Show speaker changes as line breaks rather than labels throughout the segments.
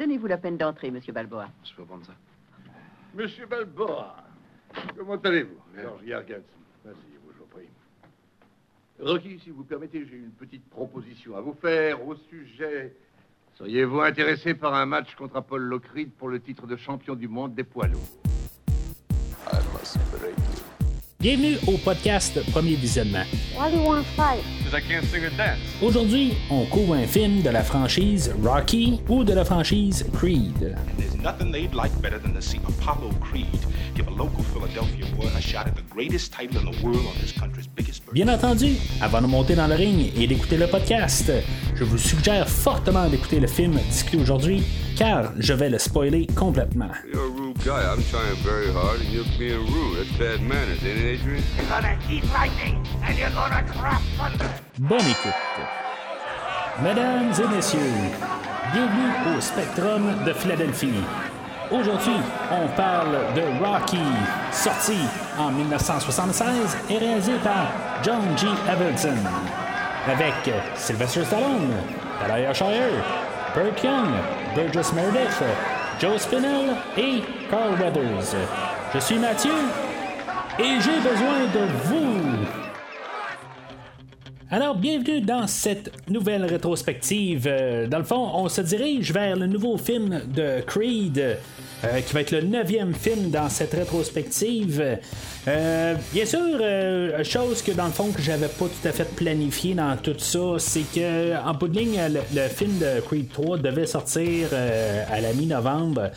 Donnez-vous la peine d'entrer, Monsieur Balboa.
Je peux prendre ça
Monsieur Balboa, comment allez-vous? George Yargats. Asseyez-vous, je vous prie. Rocky, si vous permettez, j'ai une petite proposition à vous faire au sujet... Seriez-vous intéressé par un match contre Apollo Creed pour le titre de champion du monde des poids lourds?
Bienvenue au podcast Premier Visionnement.
Why do you want to fight?
Because I can't sing or dance.
Aujourd'hui, on couvre un film de la franchise Rocky ou de la franchise Creed.
There's nothing they'd like better than to see Apollo Creed give a local Philadelphia boy a shot at the greatest title in the world on this country's biggest bird.
Bien entendu, avant de monter dans le ring et d'écouter le podcast, je vous suggère fortement d'écouter le film discuté aujourd'hui, car je vais le spoiler complètement.
You're a rude guy. I'm trying very hard, and you're being rude. That's bad manners, ain't it, Adrian?
You're gonna eat lightning and you're gonna drop thunder.
Bonne écoute. Mesdames et messieurs, bienvenue au Spectrum de Philadelphie. Aujourd'hui, on parle de Rocky, sorti en 1976 et réalisé par John G. Everton, avec Sylvester Stallone, Talia Shire, Burt Young, Burgess Meredith, Joe Spinell et Carl Weathers. Je suis Mathieu et j'ai besoin de vous. Alors, bienvenue dans cette nouvelle rétrospective. Euh, Dans le fond, on se dirige vers le nouveau film de Creed, euh, qui va être le neuvième film dans cette rétrospective. Euh, bien sûr, chose que dans le fond que j'avais pas tout à fait planifié dans tout ça, c'est que en bout de ligne, le, film de Creed 3 devait sortir à la mi-novembre.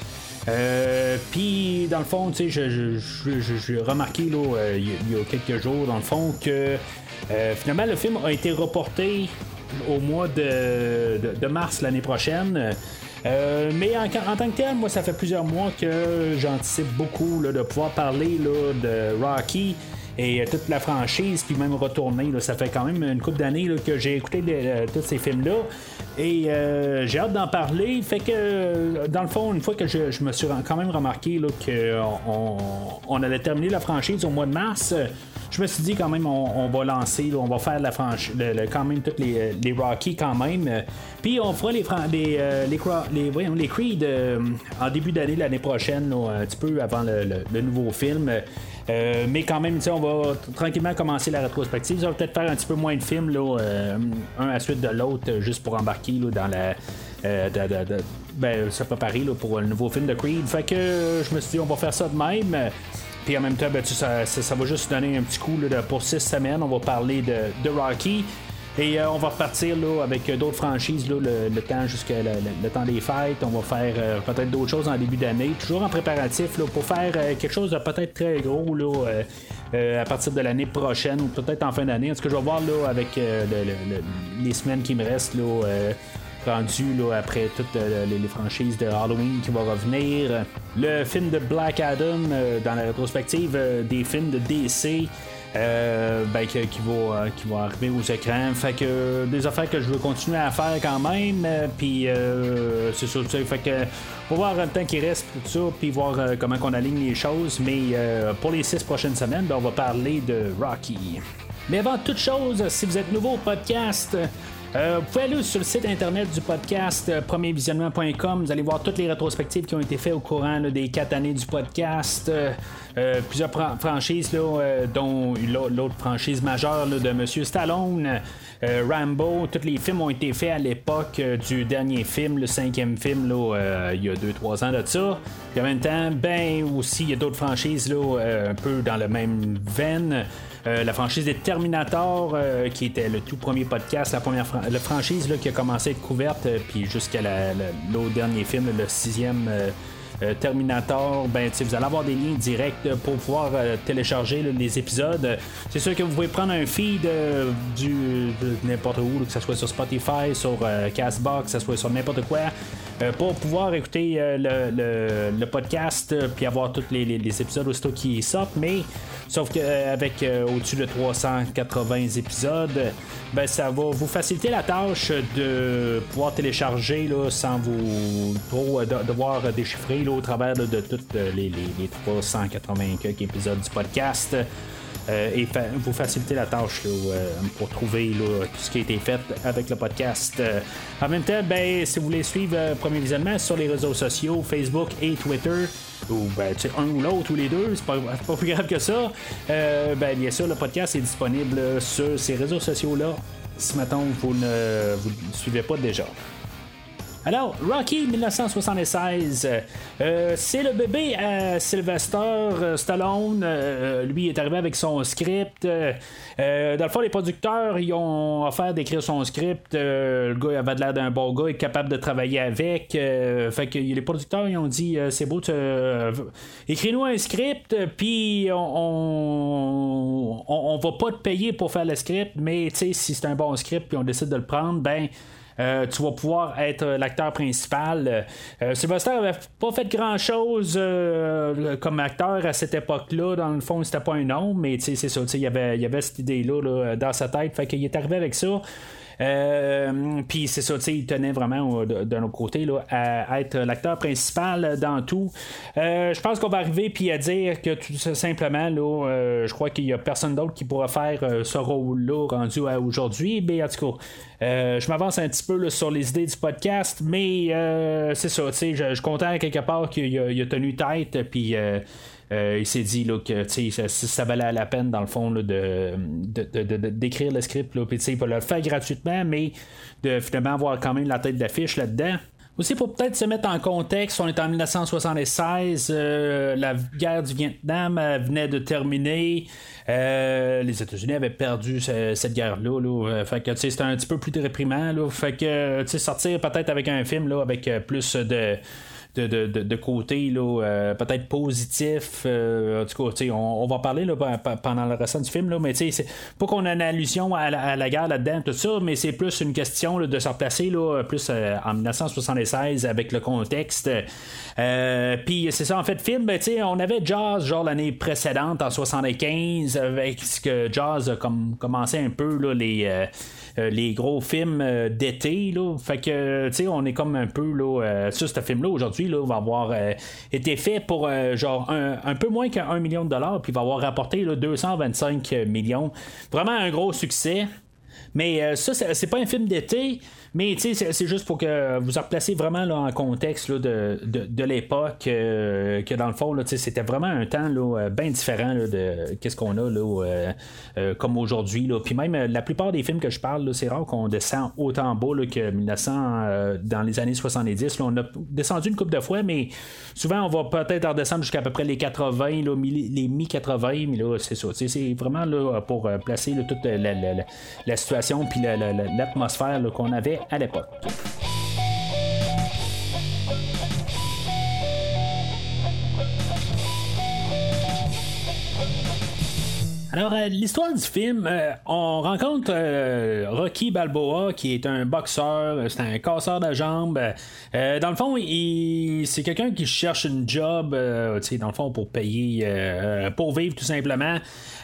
Puis, dans le fond, tu sais, j'ai remarqué il y a quelques jours, dans le fond, que euh, finalement le film a été reporté au mois de, mars l'année prochaine. Euh, mais en, tant que tel, moi, ça fait plusieurs mois que j'anticipe beaucoup de pouvoir parler de Rocky et euh, toute la franchise, puis même retourner. ça fait quand même une couple d'années que j'ai écouté tous ces films-là. Et j'ai hâte d'en parler. Fait que, dans le fond, une fois que je, me suis quand même remarqué qu'on on, allait terminer la franchise au mois de mars, je me suis dit quand même, on, va lancer, on va faire la franchise, quand même toutes les, les Rocky quand même. Euh, Puis on fera les, les, euh, les, les, voyons, les Creed euh, en début d'année l'année prochaine, un petit peu avant le, le- le nouveau film. Euh, mais quand même, on va tranquillement commencer la rétrospective. Ça va peut-être faire un petit peu moins de films, là, euh, un à suite de l'autre, euh, juste pour embarquer là, dans la. euh, ben, se préparer là, pour le nouveau film de Creed. Fait que euh, je me suis dit, on va faire ça de même. Puis en même temps, ben, tu ça, ça, va juste donner un petit coup là, pour six semaines. On va parler de, de Rocky. Et euh, on va repartir là, avec d'autres franchises là, le, le temps jusqu'à le, le- temps des fêtes. On va faire euh, peut-être d'autres choses en début d'année. Toujours en préparatif là, pour faire euh, quelque chose de peut-être très gros là, à partir de l'année prochaine ou peut-être en fin d'année. En tout cas, je vais voir là, avec le- le- le- les semaines qui me restent. Là, rendu là, après toutes euh, les, franchises de Halloween qui vont revenir. Le film de Black Adam euh, dans la rétrospective euh, des films de DC. ben, que- qui, va, qui va arriver aux écrans. Fait que des affaires que je veux continuer à faire quand même. Puis c'est sais, fait que va voir le temps qui reste tout ça, puis voir comment on aligne les choses. Mais pour les six prochaines semaines, ben, on va parler de Rocky. Mais avant toute chose, si vous êtes nouveau au podcast, euh, vous pouvez aller sur le site internet du podcast euh, premiervisionnement.com. Vous allez voir toutes les rétrospectives qui ont été faites au courant là, des quatre années du podcast. Euh, euh, plusieurs fran- franchises, là, euh, dont l'au- l'autre franchise majeure là, de M. Stallone. Rambo, tous les films ont été faits à l'époque du dernier film, le cinquième film, il y a 2-3 ans de ça. Puis en même temps, ben aussi, il y a d'autres franchises un peu dans le même veine. Euh, la franchise des Terminator, euh, qui était le tout premier podcast, la première fran- la franchise là, qui a commencé à être couverte, euh, puis jusqu'à la- la- l'autre dernier film, le sixième. euh, Terminator, ben, vous allez avoir des liens directs pour pouvoir télécharger là, les épisodes. C'est sûr que vous pouvez prendre un feed euh, du de n'importe où, que ce soit sur Spotify, sur Castbox, que ce soit sur n'importe quoi, pour pouvoir écouter euh, le, le- podcast euh, puis avoir tous les, les- les épisodes aussitôt qui sortent. Mais sauf qu'avec au-dessus de 380 épisodes, ben, ça va vous faciliter la tâche de pouvoir télécharger là, sans vous trop euh, de- devoir euh, déchiffrer là, au travers de tous les, les, les 380 quelques épisodes du podcast. Et vous faciliter la tâche pour trouver tout ce qui a été fait avec le podcast. en même temps, ben, si vous voulez suivre Premier Visionnement sur les réseaux sociaux, Facebook et Twitter, ou ben, un ou l'autre ou les deux, c'est pas, pas plus grave que ça. ben, bien sûr, le podcast est disponible sur ces réseaux sociaux-là si maintenant vous ne vous suivez pas déjà. Alors, Rocky 1976, euh, c'est le bébé à Sylvester euh, Stallone. Euh, lui est arrivé avec son script. dans le fond, les producteurs ils ont offert d'écrire son script. le gars avait l'air d'un bon gars, il est capable de travailler avec. fait que les producteurs ils ont dit c'est beau, écris-nous un script, puis on, on, va pas te payer pour faire le script, mais si c'est un bon script, puis on décide de le prendre, ben euh, tu vas pouvoir être l'acteur principal. Euh, Sylvester avait pas fait grand chose euh, comme acteur à cette époque-là. Dans le fond, c'était pas un nom, mais c'est ça. Il y avait, y avait cette idée-là là, dans sa tête. Fait qu'il est arrivé avec ça. Euh, puis c'est ça, il tenait vraiment d'un autre côté là, à, être l'acteur principal dans tout. Euh, je pense qu'on va arriver puis à dire que tout simplement, euh, je crois qu'il n'y a personne d'autre qui pourra faire ce rôle-là rendu à aujourd'hui. Mais en tout cas, je m'avance un petit peu sur les idées du podcast, mais c'est ça, je, je suis content quelque part qu'il a, a, tenu tête, puis euh, il s'est dit là, que ça, ça, valait la peine, dans le fond, de, d'écrire le script. Là, il peut le faire gratuitement, mais de finalement avoir quand même la tête d'affiche là-dedans. Aussi, pour peut-être se mettre en contexte, on est en 1976, euh, la guerre du Vietnam venait de terminer. Euh, les États-Unis avaient perdu cette guerre-là. fait que c'était un petit peu plus réprimant. Là, fait que sortir peut-être avec un film là, avec plus de de, de, de, côté euh, peut-être positif. Euh, en tout cas, on, on, va parler là, pendant le restant du film, là, mais c'est pas qu'on ait une allusion à la, guerre là-dedans, tout ça, mais c'est plus une question de se replacer là, plus euh, en 1976 avec le contexte. Puis c'est ça, en fait, film, ben, on avait Jazz genre l'année précédente, en 75, avec ce que Jazz a comme, commencé un peu là, les euh, les gros films euh, d'été. Là. Fait que, tu sais, on est comme un peu là, euh, sur ce film-là aujourd'hui, là, va avoir été fait pour genre un, peu moins qu'un million de dollars, puis va avoir rapporté là, 225 millions. Vraiment un gros succès. Mais ça, c'est pas un film d'été. Mais c'est juste pour que vous replacez vraiment là, en contexte de, de, l'époque, euh, que dans le fond, c'était vraiment un temps euh, bien différent de qu'est-ce qu'on a là, euh, comme aujourd'hui. Puis même la plupart des films que je parle, c'est rare qu'on descend autant bas que 1900 dans les années 70. on a descendu une couple de fois, mais souvent on va peut-être redescendre jusqu'à à peu près les 80, les mi-80, mais là, c'est ça. C'est vraiment là, pour placer toute la, la, situation puis l'atmosphère qu'on avait à l'époque. Alors, euh, l'histoire du film, euh, on rencontre euh, Rocky Balboa, qui est un boxeur, c'est un casseur de jambes. dans le fond, il, c'est quelqu'un qui cherche une job, dans le fond, pour payer, pour vivre tout simplement.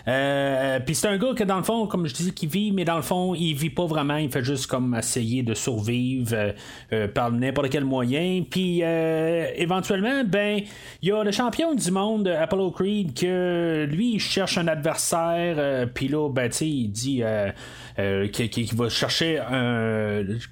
Euh, puis c'est un gars que dans le fond, comme je disais, qui vit, mais dans le fond, il vit pas vraiment. Il fait juste comme essayer de survivre euh, euh, par n'importe quel moyen. Puis éventuellement, ben, il y a le champion du monde, Apollo Creed, que lui, il cherche un adversaire. Puis là, ben, tu sais, il dit qu'il va chercher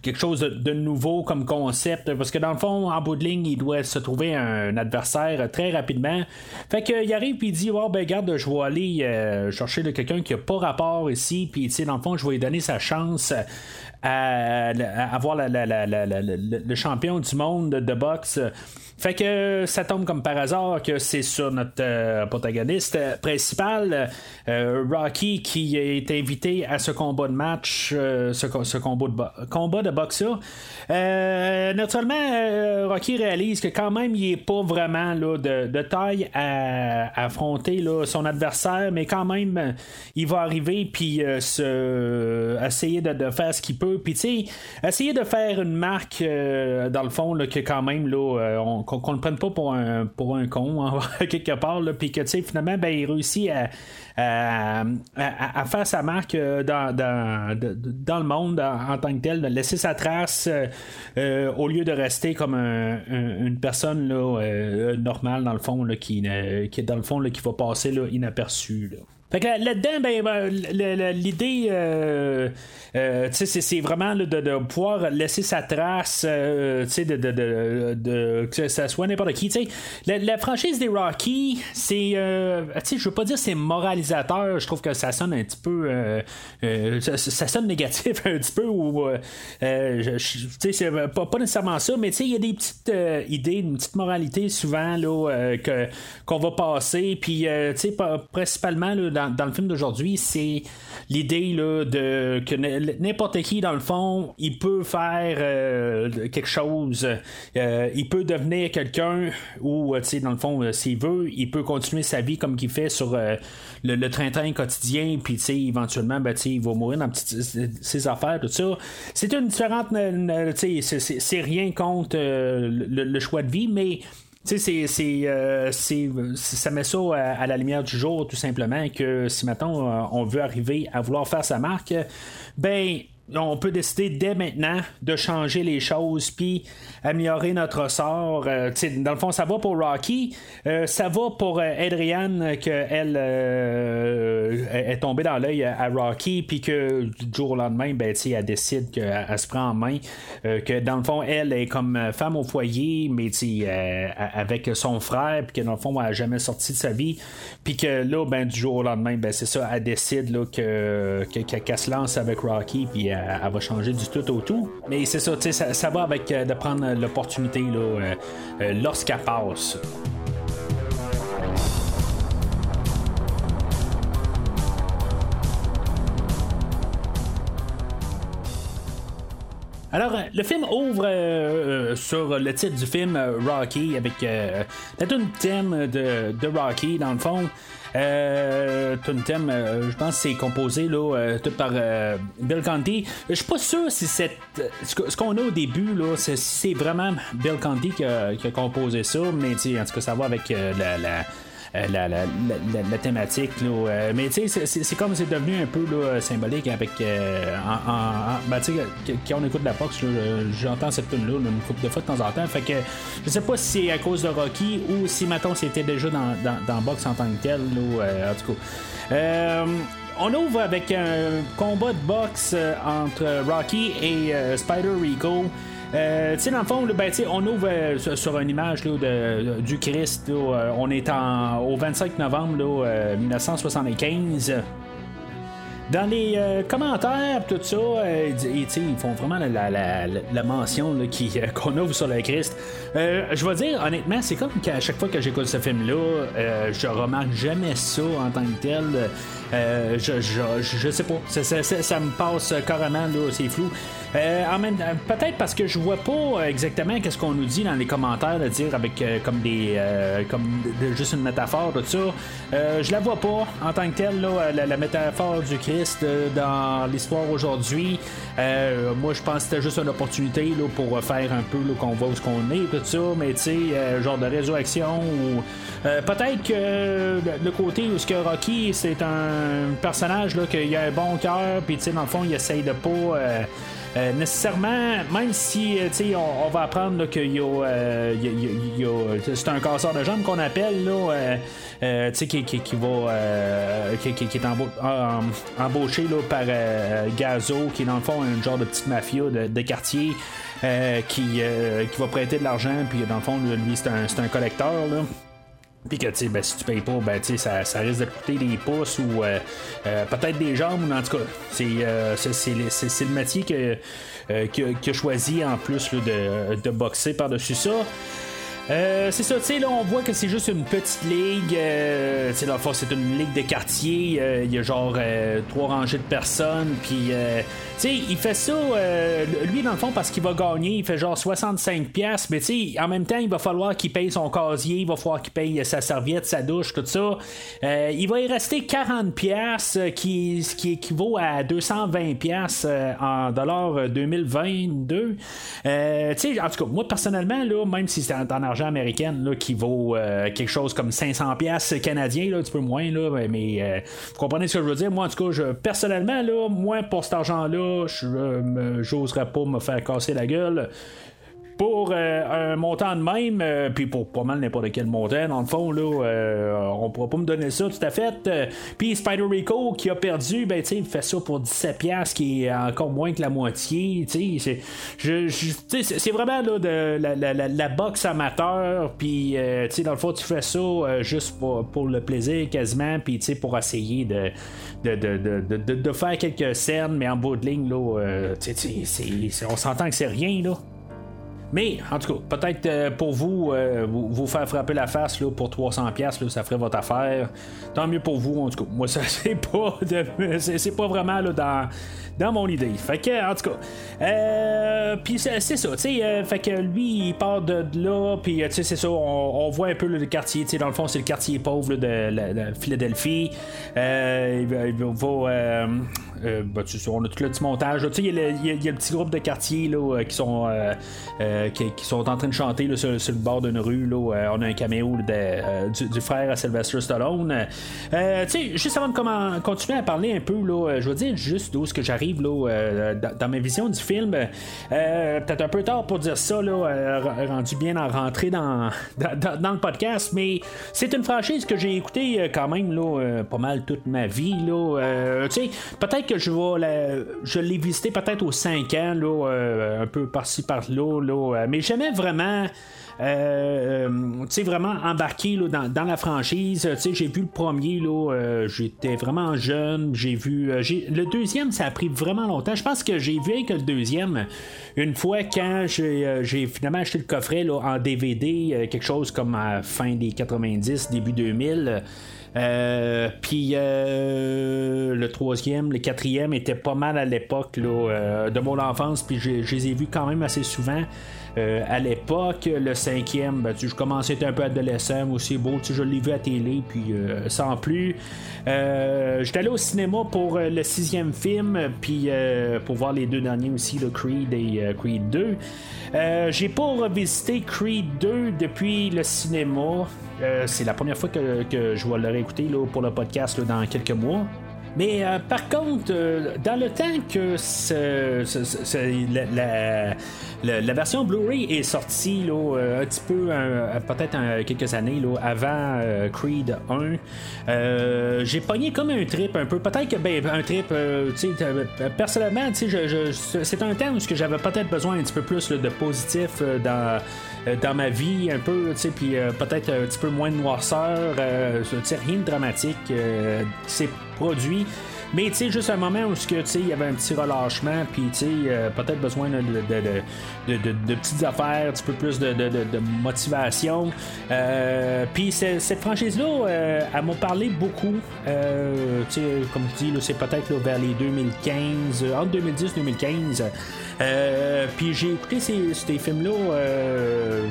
quelque chose de, nouveau comme concept. Parce que dans le fond, en bout de ligne, il doit se trouver un, adversaire très rapidement. Fait qu'il arrive puis il dit, oh, ben, garde, je vais aller euh, chercher de quelqu'un qui a pas rapport ici, puis dans le fond, je vais lui donner sa chance à, avoir le champion du monde de boxe. Fait que ça tombe comme par hasard que c'est sur notre euh, protagoniste principal, euh, Rocky, qui est invité à ce combat de match, ce, combat de, combat de boxe naturellement, Rocky réalise que quand même, il est pas vraiment de, taille à, affronter son adversaire, mais quand même, il va arriver puis essayer de faire ce qu'il peut puis, tu sais, essayer de faire une marque, euh, dans le fond, que quand même, euh, qu'on ne le prenne pas pour un, pour un con, hein, quelque part, puis que, tu sais, finalement, ben, il réussit à, faire sa marque euh, dans, le monde en, tant que tel, de laisser sa trace au lieu de rester comme une personne normale, dans le fond, qui, dans le fond, qui va passer inaperçue. Fait que là-dedans, ben, ben, l'idée, euh, euh, c'est- vraiment de, pouvoir laisser sa trace, euh, de, que ça soit n'importe qui. La, la franchise des Rocky, c'est, je veux pas dire c'est moralisateur. Je trouve que ça sonne un petit peu, ça, sonne négatif un petit peu. Ou, c'est pas, pas nécessairement ça, mais il y a des petites idées, une petite moralité souvent qu'on va passer. Puis, principalement dans, le film d'aujourd'hui, c'est l'idée de que n'importe qui, dans le fond, il peut faire euh, quelque chose. Euh, il peut devenir quelqu'un ou, euh, dans le fond, s'il veut, il peut continuer sa vie comme qu'il fait sur le, train-train quotidien. Puis, éventuellement, ben, il va mourir dans ses affaires, tout ça. C'est une différente. c'est- rien contre le choix de vie, mais. Tu sais, c'est, c'est, euh, ça met ça à, à la lumière du jour, tout simplement, que si maintenant euh, on veut arriver à vouloir faire sa marque, ben on peut décider dès maintenant de changer les choses puis améliorer notre sort. Euh, dans le fond, ça va pour Rocky, euh, ça va pour euh, Adrienne que elle euh, est tombée dans l'œil à, Rocky puis que du jour au lendemain, ben, elle décide qu'elle elle se prend en main, que dans le fond, elle est comme femme au foyer, mais avec son frère, puis que dans le fond, elle n'a jamais sorti de sa vie, puis que là, ben, du jour au lendemain, ben, c'est ça, elle décide que- qu'elle se lance avec Rocky, puis elle, va changer du tout au tout. Mais c'est ça, ça, ça va avec euh, de prendre l'opportunité euh, euh, lorsqu'elle passe. Alors, euh, le film ouvre euh, euh, sur le titre du film Rocky avec la tune thème de, de Rocky dans le fond. Euh, thème, je pense que c'est composé là, tout par Bill Conti. Je suis pas sûr si c'est ce qu'on a au début là, c'est, c'est vraiment Bill Conti qui a, qui a composé ça, mais en tout cas ça va avec la, la- la, la- la- la- thématique. Là, euh, mais tu sais, c'est- comme c'est devenu un peu symbolique avec. euh, en, en- en- ben, quand on écoute la là, j'entends cette tune là une couple de fois de temps en temps. Fait que je sais pas si c'est à cause de Rocky ou si maintenant c'était déjà dans, dans, boxe en tant que tel. Là, euh, en tout cas. Euh, on ouvre avec un combat de boxe euh, entre Rocky et euh, Spider Rico. Euh, tu sais, dans le fond, là, ben, on ouvre euh, sur- une image là, de, de- du Christ. euh, on est en, au 25 novembre là, euh, 1975. Dans les euh, commentaires, tout ça, euh, ils- font vraiment la, la- la- mention euh, qu'on ouvre sur le Christ. Euh, je vais dire, honnêtement, c'est comme qu'à chaque fois que j'écoute ce film-là, euh, je remarque jamais ça en tant que tel. Euh, je, je, je sais pas. Ça, ça- ça- me passe carrément, c'est flou. Euh, peut-être parce que je vois pas exactement qu'est-ce qu'on nous dit dans les commentaires de dire avec euh, comme des euh, comme de- de- juste une métaphore tout ça. Euh, je la vois pas en tant que telle là, la, métaphore du Christ euh, dans l'histoire aujourd'hui. Euh, moi je pense que c'était juste une opportunité là, pour faire un peu qu'on voit où ce qu'on est tout ça, mais tu sais euh, genre de résurrection ou euh, peut-être que le côté où ce que Rocky c'est un personnage là qu'il a un bon cœur puis tu sais dans le fond il essaye de pas euh, nécessairement, même si euh, on, on va apprendre a, euh, c'est un casseur de jambes qu'on appelle, là, euh, euh, qui, qui, qui va, euh, qui, qui- est emba- em- embauché là, par Gazo, qui est dans le fond un genre de petite mafia de, quartier. qui, va prêter de l'argent, puis dans le fond, lui, c'est un, un collecteur. Là. Puis que, ben, si tu payes pas, ben, ça, ça risque de te coûter des pouces ou euh, euh, peut-être des jambes, ou en tout cas, c'est, euh, c'est, le- métier que, euh, que, que choisi en plus de, de boxer par-dessus ça. Euh, c'est ça, tu sais, là, on voit que c'est juste une petite ligue. euh, tu sais, dans le fond, c'est une ligue de quartier. euh, Il y a genre euh, trois rangées de personnes. Puis, euh, tu sais, il fait ça, lui, dans le fond, parce qu'il va gagner, il fait genre 65$. piastres, Mais, tu sais, en même temps, il va falloir qu'il paye son casier, il va falloir qu'il paye sa serviette, sa douche, tout ça. Il va y rester 40$, piastres, euh, qui, ce qui équivaut à 220$ piastres, euh, en dollars euh, 2022. Euh, tu sais, en tout cas, moi, personnellement, là, même si c'est en, en argent américain, là, qui vaut euh, quelque chose comme 500$ piastres canadiens, là, un petit peu moins, là, mais euh, vous comprenez ce que je veux dire? Moi, en tout cas, je, personnellement, là, moi, pour cet argent-là, je euh, j'oserais pas me faire casser la gueule. Pour un montant de même, puis pour pas mal n'importe quel montant, dans le fond, là, on pourra pas me donner ça tout à fait. puis Spider Rico qui a perdu, ben, tu il fait ça pour 17$, qui est encore moins que la moitié. C'est, vraiment là, de, la, boxe amateur, puis dans le fond, tu fais ça juste pour, pour, le plaisir quasiment, puis pour essayer de de, de, de, faire quelques scènes, mais en bout de ligne, là, on s'entend que c'est rien. Là. Mais, en tout cas, peut-être euh, pour vous, euh, vous, faire frapper la face là, pour 300$, ça ferait votre affaire. Tant mieux pour vous, en tout cas. Moi, ça, c'est pas, c'est, pas vraiment dans, dans mon idée. Fait que, en tout cas, euh, puis c'est, ça, tu sais, fait que lui, il part de, là, puis tu sais, c'est ça, on, voit un peu le quartier, tu sais, dans le fond, c'est le quartier pauvre de, la, Philadelphie. il va euh, ben, on a tout le petit montage. Il y, y, a le petit groupe de quartiers là, euh, qui, sont, euh, qui, sont en train de chanter sur, le bord d'une rue. Là, on a un caméo du, frère à Sylvester Stallone. juste avant de continuer à parler un peu, là, je veux dire juste d'où ce que j'arrive là, dans, ma vision du film. Peut-être un peu tard pour dire ça, là, rendu bien en rentrée dans, dans, le podcast, mais c'est une franchise que j'ai écoutée quand même là, pas mal toute ma vie. Là, peut-être que je vais je l'ai visité peut-être aux 5 ans, là, euh, un peu par-ci par-là, là, euh, mais jamais vraiment. Euh, vraiment embarqué dans, la franchise. j'ai vu le premier, là, j'étais vraiment jeune. J'ai vu. le deuxième, ça a pris vraiment longtemps. Je pense que j'ai vu que le deuxième, une fois quand j'ai, finalement acheté le coffret là, en DVD, quelque chose comme à fin des 90, début 2000. Euh, puis euh, le troisième, le quatrième était pas mal à l'époque euh, de mon enfance, puis je, les ai vus quand même assez souvent. À l'époque, le cinquième, ben, je commençais un peu adolescent aussi, beau, je l'ai vu à télé, puis sans plus. J'étais allé au cinéma pour le sixième film, puis pour voir les deux derniers aussi, le Creed et Creed 2. J'ai pas revisité Creed 2 depuis le cinéma. Euh, c'est la première fois que, je vais le réécouter pour le podcast dans quelques mois. Mais euh, par contre, euh, dans le temps que la, version Blu-ray est sortie un petit peu, peut-être quelques années avant Creed 1, j'ai pogné comme un trip un peu. Peut-être que ben, un trip, personnellement, c'est un temps où j'avais peut-être besoin un petit peu plus de positif dans euh, dans ma vie un peu, tu sais, puis euh, peut-être un petit peu moins de noirceur, euh, rien de dramatique, c'est produit. Mais tu sais, juste un moment où il y avait un petit relâchement, puis tu sais, peut-être besoin de, de, petites affaires, un petit peu plus de, motivation. puis cette franchise-là, elle m'a parlé beaucoup. tu sais, comme je dis, c'est peut-être vers les 2015, entre 2010 et 2015. Euh, puis j'ai écouté ces, ces films-là euh,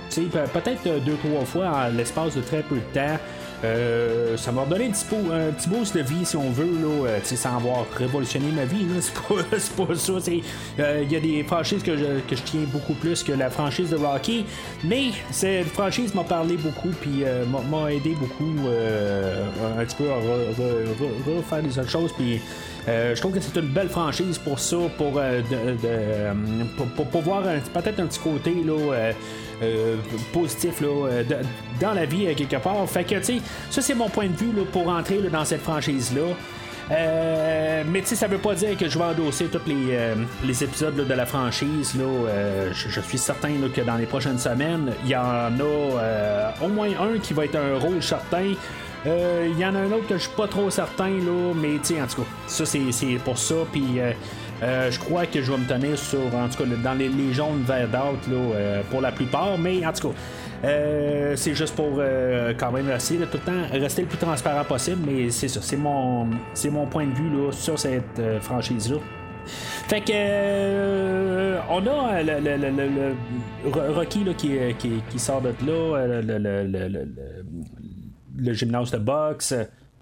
peut-être deux, trois fois en l'espace de très peu de temps. Euh, ça m'a donné un petit, un petit boost de vie, si on veut, là, euh, sans avoir révolutionné ma vie. C'est pas, pas, ça. Il y a des franchises que je, que je, tiens beaucoup plus que la franchise de Rocky. Mais cette franchise m'a parlé beaucoup, puis m'a aidé beaucoup un petit peu à refaire des autres choses. Puis euh, je trouve que c'est une belle franchise pour ça, pour, euh, euh, pour, voir peut-être un petit côté là, positif là, dans la vie quelque part. Fait que, tu sais, ça c'est mon point de vue pour entrer dans cette franchise-là. mais tu sais, ça veut pas dire que je vais endosser tous les, épisodes de la franchise. Là, je, suis certain que dans les prochaines semaines, il y en a au moins un qui va être un rôle certain. Il euh, y en a un autre que je suis pas trop certain, là, mais tu en tout cas, ça c'est pour ça. Puis euh, euh, je crois que je vais me tenir sur, en tout cas, dans les, les jaunes verts d'autres là, pour la plupart, mais en tout cas. c'est juste pour quand même essayer de tout le temps rester le plus transparent possible, mais c'est ça, c'est mon, c'est mon point de vue là, sur cette franchise-là. Fait que on a le, Rocky là, qui, qui, qui, sort de là, le, gymnase de boxe.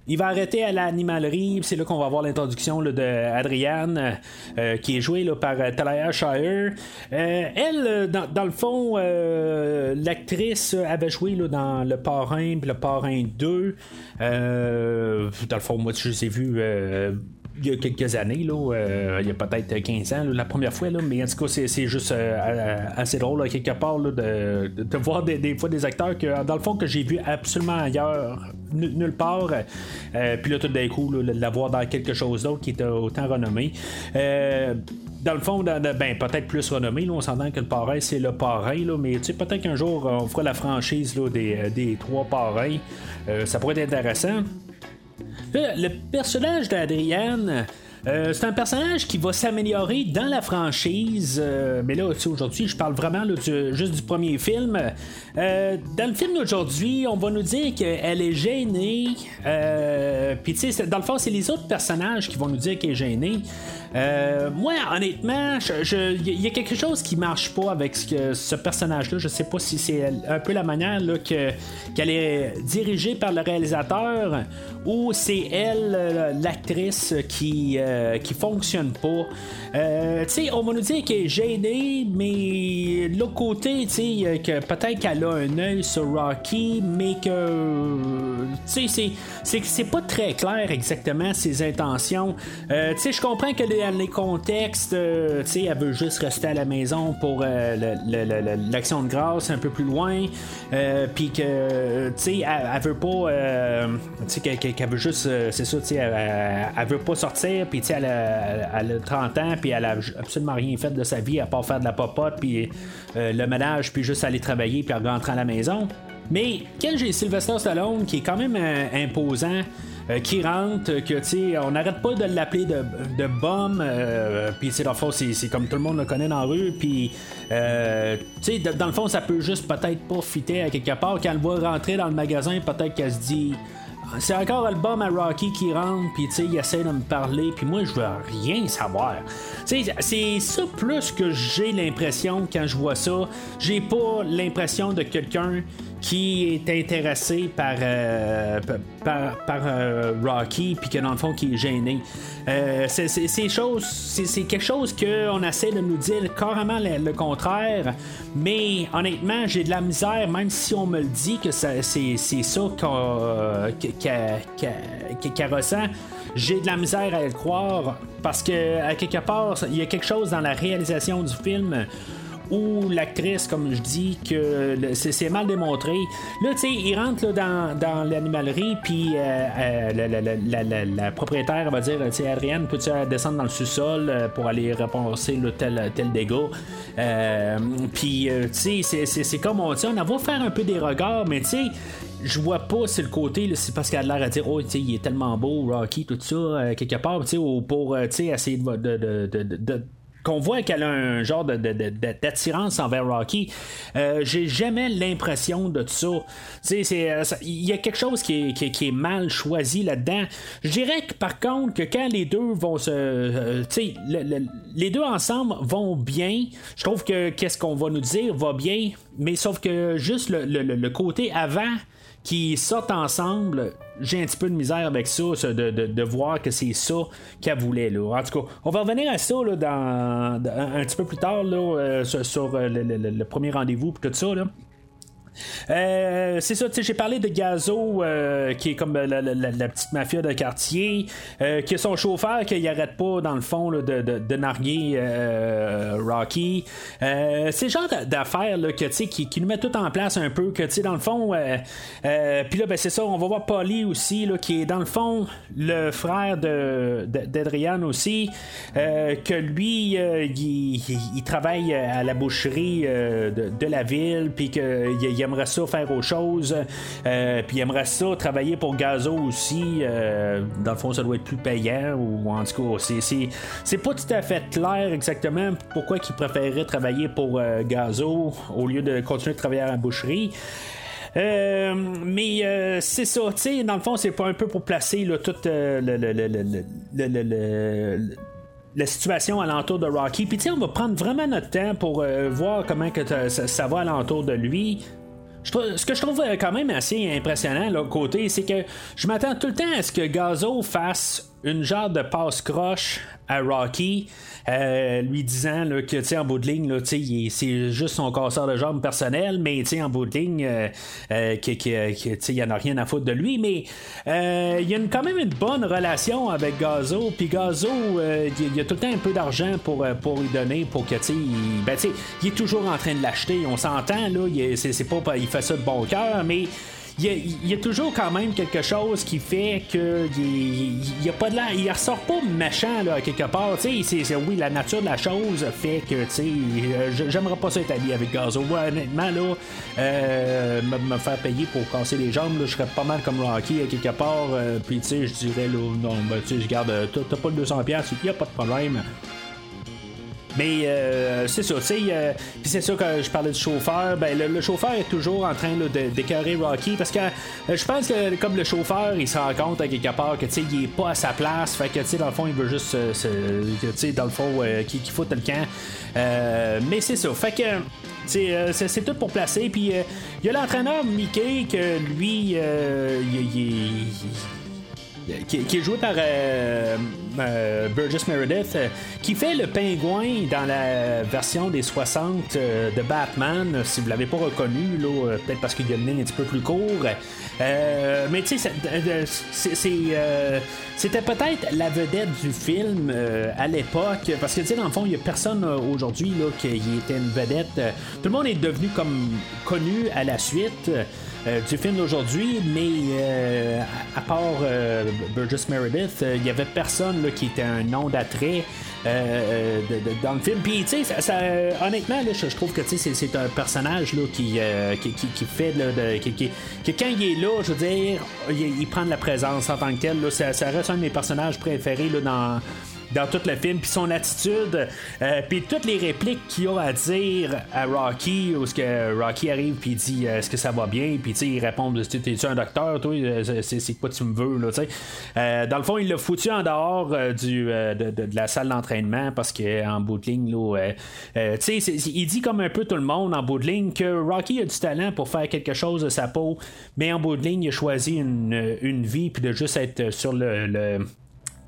Il va arrêter à l'animalerie, c'est là qu'on va voir l'introduction de Adrienne, euh, qui est jouée là, par euh, Talia Shire. Euh, elle, dans, le fond, l'actrice avait joué là, dans Le Parrain, le Parrain 2. dans le fond, moi, je les ai vus il y a quelques années, là, il y a peut-être 15 ans, la première fois, là, mais en tout cas, c'est, juste assez drôle, quelque part, de, voir des, fois des acteurs que, dans le fond, que j'ai vu absolument ailleurs, nulle part, puis là, tout d'un coup, de l'avoir dans quelque chose d'autre qui était autant renommé dans le fond, ben, peut-être plus renommé. on s'entend que le parrain, c'est le parrain, là, mais peut-être qu'un jour, on fera la franchise des, des, trois parrains. ça pourrait être intéressant. Le personnage d'Adrienne. Euh, c'est un personnage qui va s'améliorer dans la franchise, euh, mais là, aujourd'hui, je parle vraiment juste du premier film. Euh, dans le film d'aujourd'hui, on va nous dire qu'elle est gênée. Puis, tu sais, dans le fond, c'est les autres personnages qui vont nous dire qu'elle est gênée. moi, honnêtement, il y a quelque chose qui marche pas avec ce, personnage-là. Je sais pas si c'est un peu la manière qu'elle est dirigée par le réalisateur ou c'est elle, l'actrice, qui, euh, qui fonctionne pas. Euh, tu sais, on va nous dire qu'elle est gênée, mais de l'autre côté, tu sais, que peut-être qu'elle a un œil sur Rocky, mais que. Tu sais, c'est pas très clair exactement ses intentions. Euh, tu sais, je comprends que dans les contextes, tu sais, elle veut juste rester à la maison pour l'action de grâce un peu plus loin, puis que, tu sais, elle, veut pas. tu sais, qu'elle veut juste, euh, c'est ça, tu elle, elle, veut pas sortir, puis elle a, elle a 30 ans, puis elle a absolument rien fait de sa vie à part faire de la popote, puis euh, le ménage, puis juste aller travailler, puis rentrer à la maison. Mais quand j'ai Sylvester Stallone, qui est quand même euh, imposant, qui rentre, que tu on n'arrête pas de l'appeler de, de bum, puis c'est dans le fond, c'est comme tout le monde le connaît dans la rue, puis tu sais, dans le fond, ça peut juste peut-être pas à quelque part. Quand elle voit rentrer dans le magasin, peut-être qu'elle se dit c'est encore album à Rocky qui rentre, puis tu sais, il essaie de me parler, puis moi, je veux rien savoir. C'est ça plus que j'ai l'impression quand je vois ça. J'ai pas l'impression de quelqu'un qui est intéressé par, euh, par, euh, Rocky, puis que dans le fond, qui est gêné. Euh, c'est, choses, c'est, quelque chose qu'on essaie de nous dire carrément le, contraire, mais honnêtement, j'ai de la misère, même si on me le dit que c'est, ça qu'elle, ressent j'ai de la misère à le croire parce que à quelque part il y a quelque chose dans la réalisation du film ou l'actrice, comme je dis, que c'est mal démontré. Là, tu sais, il rentre dans, dans l'animalerie, puis euh, euh, la, propriétaire va dire, tu sais, Adrienne, peux-tu descendre dans le sous-sol euh, pour aller repenser tel, tel dégât? puis, tu sais, c'est comme on, on va faire un peu des regards, mais tu sais, je vois pas c'est le côté c'est parce qu'elle a l'air à dire oh tu sais il est tellement beau Rocky tout ça quelque part tu sais pour tu sais essayer de qu'on voit qu'elle a un genre d'attirance envers Rocky. Euh, j'ai jamais l'impression de ça. Euh, il y a quelque chose qui est, mal choisi là-dedans. Je dirais que par contre, que quand les deux vont se. Euh, les deux ensemble vont bien, je trouve que qu'est-ce qu'on va nous dire va bien, mais sauf que juste le côté avant qui sortent ensemble, j'ai un petit peu de misère avec ça, de, voir que c'est ça qu'elle voulait. Là. En tout cas, on va revenir à ça là, dans, un petit peu plus tard là, euh, sur, le, le, premier rendez-vous et tout ça. Là. Euh, c'est ça, tu sais, j'ai parlé de Gazo, euh, qui est comme la, petite mafia de quartier, euh, qui est son chauffeur, qui arrête pas, dans le fond, de, de, narguer Rocky. c'est le genre d'affaires que, qui, qui nous met tout en place un peu, que, tu sais, dans le fond, puis là, ben, c'est ça, on va voir Polly aussi, là, qui est, dans le fond, le frère d'Adrian aussi, que lui, il, travaille à la boucherie de, la ville, puis qu'il il aimerait ça faire autre chose. Euh, puis il aimerait ça travailler pour Gazo aussi. Euh, dans le fond, ça doit être plus payant. Ou en tout cas, c'est, pas tout à fait clair exactement pourquoi il préférerait travailler pour euh, Gazo au lieu de continuer de travailler à la boucherie. mais c'est ça, tu sais, dans le fond, c'est pas un peu pour placer là, la situation alentour de Rocky. Puis, tu sais, on va prendre vraiment notre temps pour voir comment que ça, ça, va alentour de lui ce que je trouve euh, quand même assez impressionnant, là, côté, c'est que je m'attends tout le temps à ce que Gazo fasse une genre de passe-croche à Rocky, euh, lui disant là, que en bout de ligne, c'est juste son casseur de jambes personnel, mais en bout de ligne, euh, euh, il n'y en a rien à foutre de lui. Mais il y a quand même une bonne relation avec Gazo. Puis Gazo, il y a tout un peu d'argent pour, pour lui donner, pour que il, ben, il est toujours en train de l'acheter. On s'entend, là, c'est pas il fait ça de bon cœur, mais il y, a, toujours quand même quelque chose qui fait que il, a pas de il ressort pas méchant là quelque part tu sais oui la nature de la chose fait que tu sais j'aimerais pas ça être allié avec Gazo honnêtement là euh, me, faire payer pour casser les jambes je serais pas mal comme Rocky à quelque part euh, puis tu sais je dirais là non ben, tu sais je garde t'as pas le 200 pièces il y a pas de problème mais euh, c'est ça, tu sais. Euh, puis c'est ça que je parlais du chauffeur. Ben, le, chauffeur est toujours en train d'écœurer Rocky parce que euh, je pense que comme le chauffeur, il se rend compte à quelque part que tu sais, il est pas à sa place. Fait que tu sais, dans le fond, il veut juste, tu sais, dans le fond, qu'il qu fout le camp. mais c'est ça. Fait que. c'est tout pour placer. Puis il y a l'entraîneur Mickey que lui, il, qui, est joué par euh, euh, Burgess Meredith, euh, qui fait le pingouin dans la version des 60 de Batman. Si vous l'avez pas reconnu, là, peut-être parce qu'il y a le nez un petit peu plus court. mais tu sais, c'était peut-être la vedette du film à l'époque, parce que tu sais, dans le fond, il n'y a personne aujourd'hui qui était une vedette. Tout le monde est devenu comme connu à la suite. Euh, du film d'aujourd'hui, mais euh, à, part euh, Burgess Meredith, il n'y avait personne qui était un nom d'attrait. dans le film. Puis, tu sais, ça, honnêtement, je, trouve que c'est un personnage là, qui, qui, fait. de, qui, quand il est là, je veux dire, il, prend de la présence en tant que tel. ça, ça, reste un de mes personnages préférés là, dans dans tout le film, puis son attitude, euh, puis toutes les répliques qu'il a à dire à Rocky, où ce que Rocky arrive puis dit euh, est-ce que ça va bien, puis il répond t'es-tu un docteur, toi, euh, c'est quoi tu me veux, là, tu sais. dans le fond, il l'a foutu en dehors du, de, la salle d'entraînement parce qu'en bout de ligne, là, tu sais, il dit comme un peu tout le monde en bout de ligne que Rocky a du talent pour faire quelque chose de sa peau, mais en bout de ligne, il a choisi une, une vie puis de juste être sur le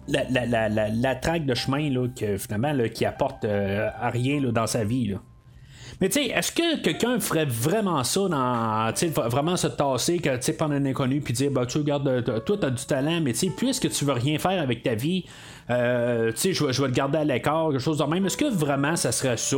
la, la, la, la, traque de chemin là, que, finalement, qui apporte euh, à rien dans sa vie. Mais tu sais, est-ce que quelqu'un ferait vraiment ça dans. Tu vraiment se tasser que, un inconnu puis dire, bah, tu regardes, euh, toi, t'as du talent, mais tu sais, puisque tu veux rien faire avec ta vie, euh, tu sais, je vais, te garder à l'écart, quelque chose de même. Est-ce que vraiment ça serait ça?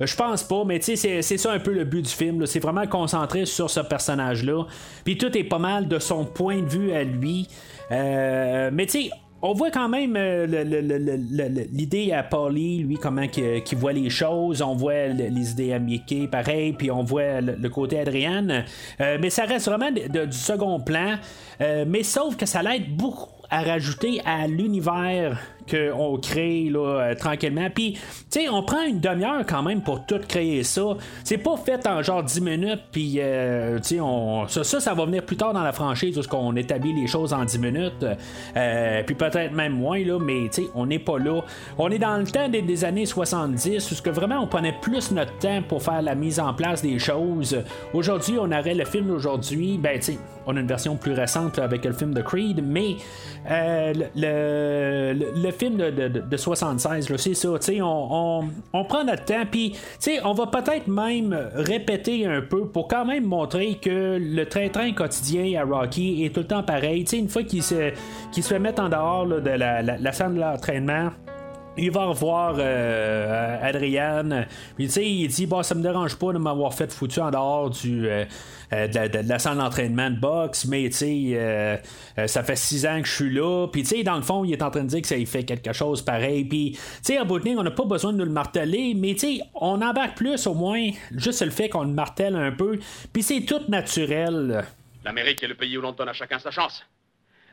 je pense pas, mais tu sais, c'est ça un peu le but du film. C'est vraiment concentré sur ce personnage-là. Puis tout est pas mal de son point de vue à lui. mais tu sais, on voit quand même euh, l'idée à Paulie, lui, comment qu'il voit les choses. On voit les idées à Mickey, pareil, puis on voit le, côté Adrienne. Euh, mais ça reste vraiment du second plan. Euh, mais sauf que ça l'aide beaucoup à rajouter à l'univers qu'on crée là, euh, tranquillement. Puis, tu sais, on prend une demi-heure quand même pour tout créer ça. C'est pas fait en genre 10 minutes, puis, euh, tu sais, on... ça, ça, va venir plus tard dans la franchise, parce qu'on établit les choses en 10 minutes, euh, puis peut-être même moins, là, mais, tu sais, on n'est pas là. On est dans le temps des, années 70, où que vraiment on prenait plus notre temps pour faire la mise en place des choses. Aujourd'hui, on aurait le film d'aujourd'hui, ben, tu sais, on a une version plus récente avec le film de Creed, mais le, le film de, 76, c'est ça. On, on, prend notre temps, puis on va peut-être même répéter un peu pour quand même montrer que le train-train quotidien à Rocky est tout le temps pareil. une fois qu'il se, qu fait mettre en dehors de la, la, salle de l'entraînement, il va revoir euh, Adrienne. Puis il dit bah ça me dérange pas de m'avoir fait foutu en dehors du euh, euh, de, la, salle d'entraînement de boxe, mais tu sais, ça fait six ans que je suis là. Puis tu sais, dans le fond, il est en train de dire que ça fait quelque chose pareil. Puis tu sais, en bout de ligne, on n'a pas besoin de nous le marteler, mais tu sais, on embarque plus au moins juste le fait qu'on le martèle un peu. Puis c'est tout naturel.
L'Amérique est le pays où l'on donne à chacun sa chance.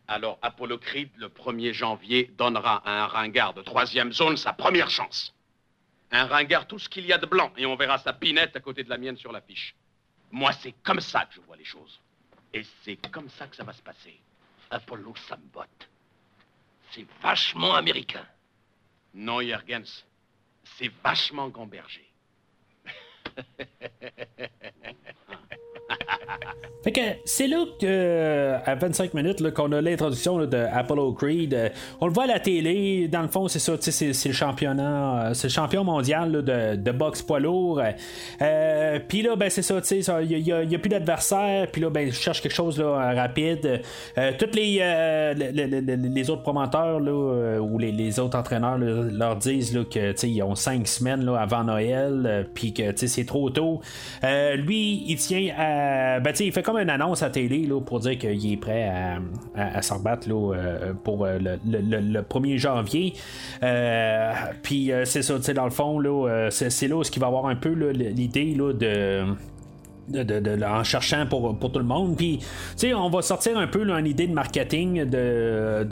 Alors Apollo Creed, le 1er janvier, donnera à un ringard de troisième zone sa première chance. Un ringard, tout ce qu'il y a de blanc, et on verra sa pinette à côté de la mienne sur l'affiche. Moi, c'est comme ça que je vois les choses. Et c'est comme ça que ça va se passer. Apollo, ça me botte. C'est vachement américain. Non, Jürgens, c'est vachement gamberger.
Fait que c'est là que, euh, à 25 minutes, qu'on a l'introduction de Apollo Creed. Euh, on le voit à la télé. Dans le fond, c'est ça, c'est, le championnat, euh, c'est le champion mondial de, boxe poids lourd. Puis là, ben, c'est ça, il n'y a, plus d'adversaire. Puis là, ben, cherche quelque chose rapide. Tous les, le- le- le- les autres promoteurs ou les, autres entraîneurs leur disent là, que ils ont cinq semaines là, avant Noël. Puis que c'est trop tôt. Lui, il tient à. Ben, tu sais, il fait comme une annonce à télé là, pour dire qu'il est prêt à, à, à se rebattre là, euh, pour euh, le, le- le- le 1er janvier. Euh, Puis euh, c'est ça, dans le fond, là, euh, c'est, là où il va avoir un peu l'idée de. De, de- en cherchant pour, pour tout le monde. Puis, tu sais, on va sortir un peu une idée de marketing, de,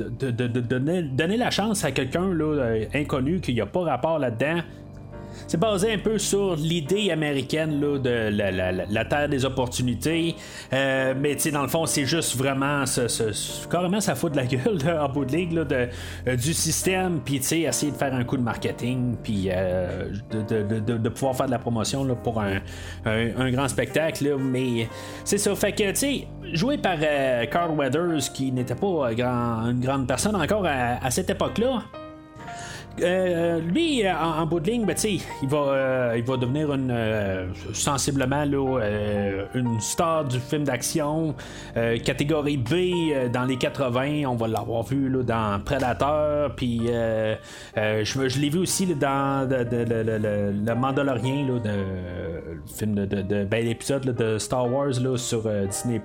donner, donner la chance à quelqu'un euh, inconnu qui n'a pas rapport là-dedans. C'est basé un peu sur l'idée américaine là, de la, la- terre des opportunités. Euh, mais tu sais, dans le fond, c'est juste vraiment carrément ça fout de la gueule là, en bout de ligue là, euh, du système. Puis tu sais, essayer de faire un coup de marketing. Puis euh, de, pouvoir faire de la promotion pour un, grand spectacle. mais c'est ça. Fait que tu sais, joué par Carl Weathers, qui n'était pas une grande personne encore à cette époque-là. Euh, lui, euh, en, bout de ligne, ben, il, va, euh, il va devenir sensiblement là, une star du film d'action, catégorie B dans les 80. On va l'avoir vu là, dans Predator, puis je, l'ai vu aussi là, dans le, de, le film de, ben, l'épisode de Star Wars sur Disney+.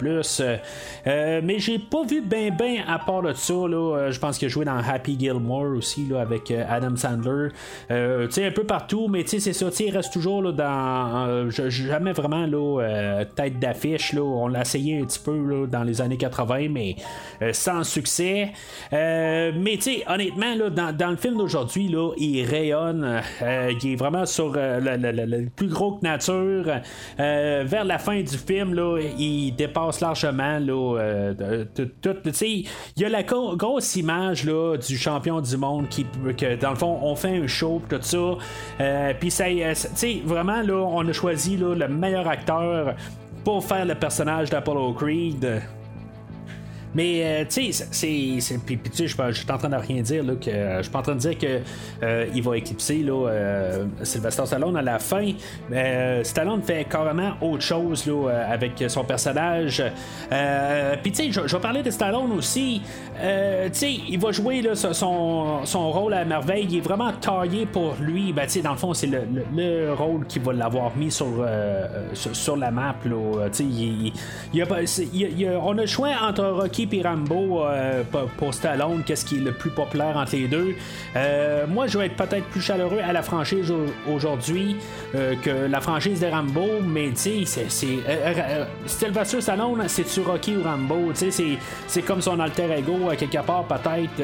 Mais j'ai pas vu ben ben à part de ça. Je pense qu'il a joué dans Happy Gilmore aussi avec euh, Adam Sandler. Euh, un peu partout, mais c'est ça. Il reste toujours là, dans. euh, jamais vraiment là, euh, tête d'affiche. On l'a essayé un petit peu là, dans les années 80, mais euh, sans succès. Mais honnêtement, là, dans, dans le film d'aujourd'hui, il rayonne. il est vraiment sur le, le- le- le plus gros que nature. Vers la fin du film, il dépasse largement là, tout. Il y a la grosse image du champion du monde qui, que dans le fond, on fait un show, tout ça. Euh, Puis ça, tu sais, vraiment, là, on a choisi le meilleur acteur pour faire le personnage d'Apollo Creed. Mais euh, tu sais, c'est. Puis, tu sais, je suis- en train de rien dire, là, que euh, je suis pas en train de dire que euh, il va éclipser là, Sylvester Stallone à la fin. Stallone fait carrément autre chose là, avec son personnage. Puis tu sais, je, vais parler de Stallone aussi. Tu sais, il va jouer là, son, son rôle à merveille. Il est vraiment taillé pour lui. Ben, tu sais, dans le fond, c'est le, le- le rôle qui va l'avoir mis sur, sur, la map. Là, il, il- il a a- on a le choix entre Rocky et Rambo euh, pour, Stallone. Qu'est-ce qui est le plus populaire entre les deux? Euh, Moi, je vais être peut-être plus chaleureux à la franchise au- aujourd'hui euh, que la franchise de Rambo. Mais tu sais, c'est, Stallone, c'est-tu Rocky ou Rambo? C'est, comme son alter ego quelque part, peut-être. tu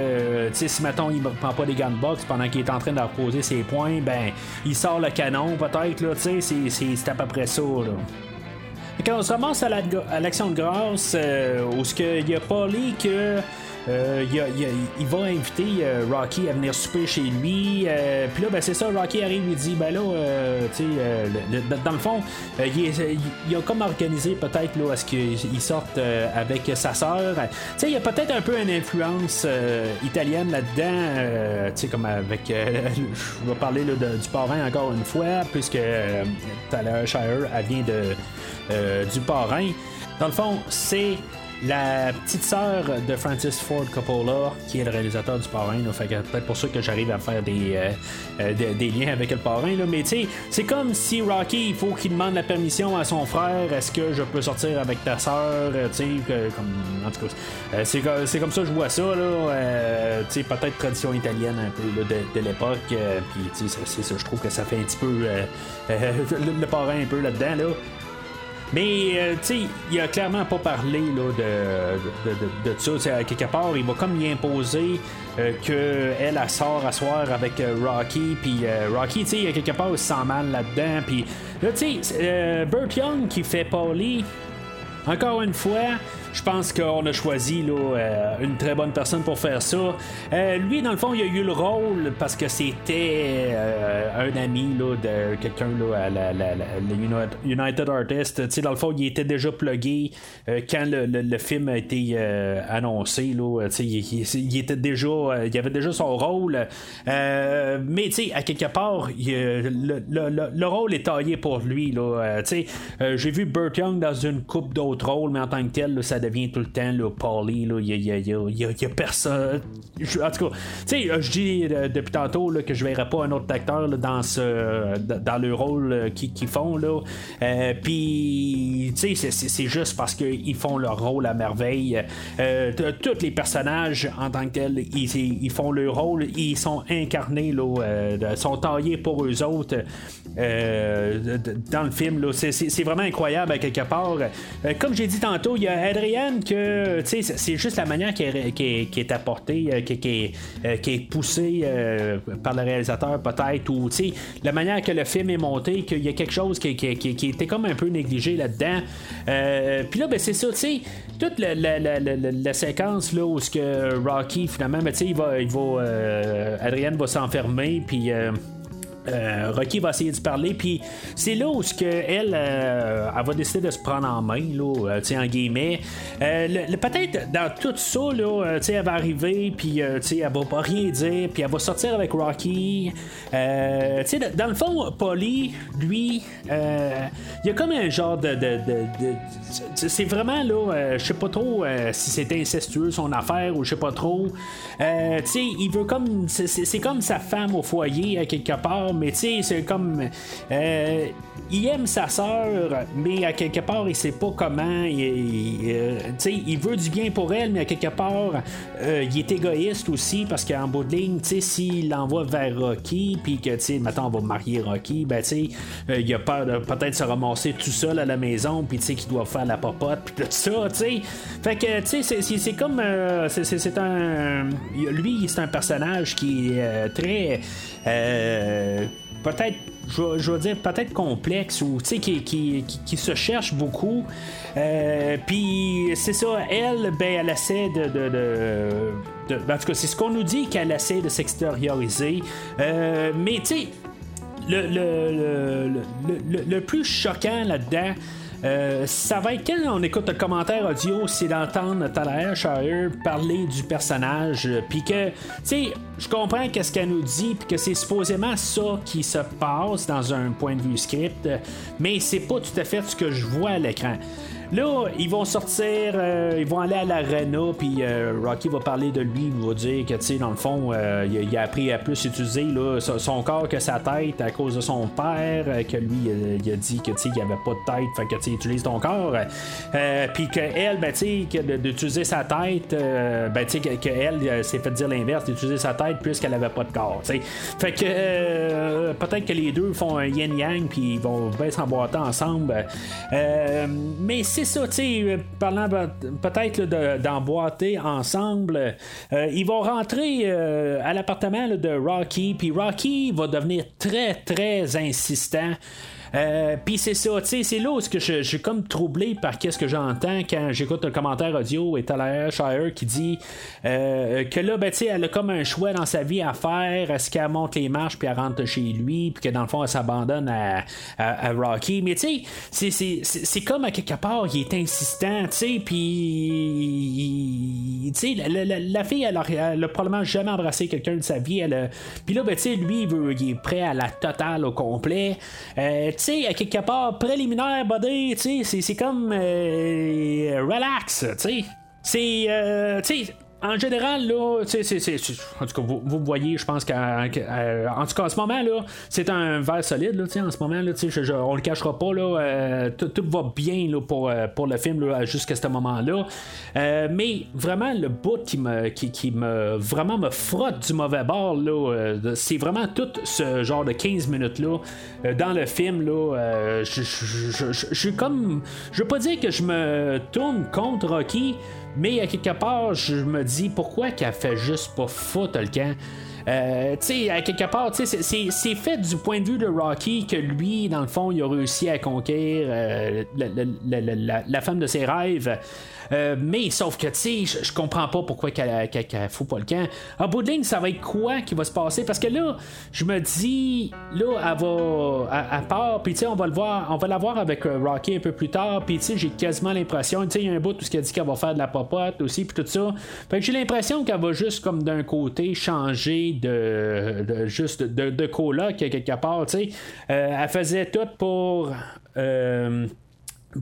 sais, si mettons, il prend pas des de boxe pendant qu'il est en train de reposer ses points, ben, il sort le canon, peut-être. Là, tu sais, c'est à peu près ça. Là. Quand on se ramasse à la- à l'action de grâce, euh, où ce que il y a Paulie que euh, il, va inviter euh, Rocky à venir souper chez lui. euh, Puis là, ben, c'est ça, Rocky arrive et dit Ben là, tu sais, le- dans le fond, il, a comme organisé peut-être là, à ce qu'il sorte avec sa sœur. Tu sais, il y a peut-être un peu une influence italienne là-dedans, tu sais, comme avec. je vais parler là, du parrain encore une fois, puisque Tyler Shire, elle vient de du parrain. Dans le fond, c'est la petite sœur de Francis Ford Coppola, qui est le réalisateur du parrain. Fait que peut-être pour ça que j'arrive à faire des, euh, euh, des, liens avec le parrain. Mais tu sais, c'est comme si Rocky, il faut qu'il demande la permission à son frère. Est-ce que je peux sortir avec ta sœur? Euh, Tu sais, comme, en tout cas, c'est, co- c'est comme ça que je vois ça. Là. Tu sais, peut-être tradition italienne un peu de, l'époque. Puis tu sais, c'est, ça, je trouve que ça fait un petit peu le, le parrain un peu là-dedans. Là. Mais, euh, tu sais, il a clairement pas parlé là, de, de, de, de ça. À quelque part, il va comme y imposer euh, qu'elle, elle sort à soir avec euh, Rocky. Puis euh, Rocky, tu sais, à quelque part, il se sent mal là-dedans. Puis là, tu sais, euh, Burt Young qui fait Paulie. encore une fois, je pense qu'on a choisi là, euh, une très bonne personne pour faire ça. Euh, lui, dans le fond, il a eu le rôle parce que c'était euh, un ami là, de quelqu'un à la, United Artists. Dans le fond, il était déjà plugué quand le, film a été annoncé. Là, il, il- était déjà, il avait déjà son rôle. Mais à quelque part, le, le- le- le rôle est taillé pour lui. J'ai vu Burt Young dans une coupe d'autres rôles, mais en tant que tel, ça devient tout le temps là, là, Il y a, y a- y a- personne. Je- en tout cas, tu sais, euh, je dis euh, depuis tantôt là, que je verrai pas un autre acteur dans ce dans le rôle euh, qu'ils font. là. Puis, tu sais, c'est- juste parce qu'ils font leur rôle à merveille. Tous les personnages en tant que tels, ils, ils font leur rôle, ils sont incarnés, là, sont taillés pour eux autres dans le film. C'est- vraiment incroyable à quelque part. Comme j'ai dit tantôt, il y a Que c'est juste la manière qui est, qui est- qui est apportée, euh, qui, qui est, euh, qui est poussée euh, par le réalisateur peut-être, ou la manière que le film est monté, qu'il y a quelque chose qui, qui- était comme un peu négligé là-dedans. Puis là, ben, c'est ça, tu sais, toute la, la- la- la- séquence là, où ce que Rocky, finalement, ben, il va, il va Adrienne va s'enfermer, puis. Euh, Rocky va essayer de parler, puis c'est là où ce que elle, euh, elle va décider de se prendre en main, là, euh, en guillemets. Le- Peut-être dans tout ça, là, elle va arriver, puis elle va pas rien dire, puis elle va sortir avec Rocky. Dans le fond, Polly, lui, il y a comme un genre de, de- de- c'est vraiment là, je sais pas trop si c'était incestueux son affaire ou je sais pas trop. Il veut comme, c'est- c'est c'est comme sa femme au foyer à quelque part, mais tu sais, c'est comme, euh, il aime sa sœur, mais à quelque part, il sait pas comment. Il, il, euh, sais, il veut du bien pour elle, mais à quelque part, euh, il est égoïste aussi parce qu'en bout de ligne, tu sais, s'il l'envoie vers Rocky, puis que, tu sais, maintenant on va marier Rocky, ben, tu sais, euh, il a peur de peut-être se ramasser tout seul à la maison, puis tu sais, qu'il doit faire la popote, puis tout ça, tu sais. Fait que, tu sais, c'est- comme. c'est- un. Lui, c'est un personnage qui est très. euh, peut-être je je dire peut-être complexe ou qui, qui, qui- qui se cherche beaucoup. Euh, puis c'est ça elle ben elle essaie de, de, de- de- ben, en tout cas c'est ce qu'on nous dit qu'elle essaie de s'extérioriser. Euh, mais tu sais le, le- le- le plus choquant là-dedans, euh, ça va être quand on écoute le commentaire audio, c'est d'entendre Talia Shire parler du personnage, euh, puis que, tu sais, je comprends qu'est-ce qu'elle nous dit, puis que c'est supposément ça qui se passe dans un point de vue script, euh, mais c'est pas tout à fait ce que je vois à l'écran. Là, ils vont sortir, euh, ils vont aller à l'arena, puis euh, Rocky va parler de lui, il va dire que, tu sais, dans le fond, euh, il, a, appris à plus utiliser son corps que sa tête à cause de son père, que lui, il a dit que, tu sais, il avait pas de tête, fait que, tu sais, utilise ton corps. Puis qu'elle, ben, tu sais, d'utiliser sa tête, ben, tu sais, que- qu'elle s'est fait dire l'inverse, d'utiliser sa tête puisqu'elle avait pas de corps, tu sais. Fait que peut-être que les deux font un yin-yang, puis ils vont bien s'emboîter ensemble. Mais c'est ça, tu sais, euh, parlant peut-être d'emboîter ensemble, euh, ils vont rentrer euh, à l'appartement de Rocky, puis Rocky va devenir très, très insistant. Euh, puis c'est ça, tu sais, c'est là où je, suis comme troublé par qu'est-ce que j'entends quand j'écoute le commentaire audio et Talia Shire qui dit euh, que là, ben, tu sais, elle a comme un choix dans sa vie à faire. Est-ce qu'elle monte les marches puis elle rentre chez lui, puis que dans le fond, elle s'abandonne à, à- Rocky? Mais tu sais, c'est- comme à quelque part, il est insistant, tu sais, puis. Tu sais, la, la- la- fille, elle a, elle a probablement jamais embrassé quelqu'un de sa vie. Puis là, ben, tu sais, lui, il, veut- il est prêt à la totale au complet. Euh, sais, à quelque part, préliminaire, buddy, tu sais, c'est- c'est comme. euh, relax, tu sais. C'est. euh, tu sais. En général, là, c'est- en tout cas, vous, vous voyez, je pense qu'en en tout cas, en ce moment, là, c'est un verre solide, là, en ce moment, là, je- je- on le cachera pas, là, euh, tout, va bien, là, pour, euh, pour le film, jusqu'à ce moment-là. Euh, mais vraiment, le bout qui me, qui, me, vraiment me frotte du mauvais bord, là, c'est vraiment tout ce genre de 15 minutes-là, dans le film, là, je suis comme, je veux pas dire que je me tourne contre Rocky, mais à quelque part, je me dis pourquoi qu'elle fait juste pas foutre le camp? Euh, tu sais, à quelque part, c'est- fait du point de vue de Rocky que lui, dans le fond, il a réussi à conquérir euh, la femme de ses rêves. Euh, mais sauf que, tu sais, je- comprends pas pourquoi qu'elle qu'elle- qu'elle fout pas le camp. En bout de ligne, ça va être quoi qui va se passer? Parce que là, je me dis, là, elle va. À, part, puis tu sais, on va le voir, on va la voir avec euh, Rocky un peu plus tard, puis tu sais, j'ai quasiment l'impression, tu sais, il y a un bout tout ce qu'elle dit qu'elle va faire de la popote aussi, puis tout ça. Fait que j'ai l'impression qu'elle va juste, comme d'un côté, changer de. juste de, de coloc quelque part, tu sais. Euh, elle faisait tout pour.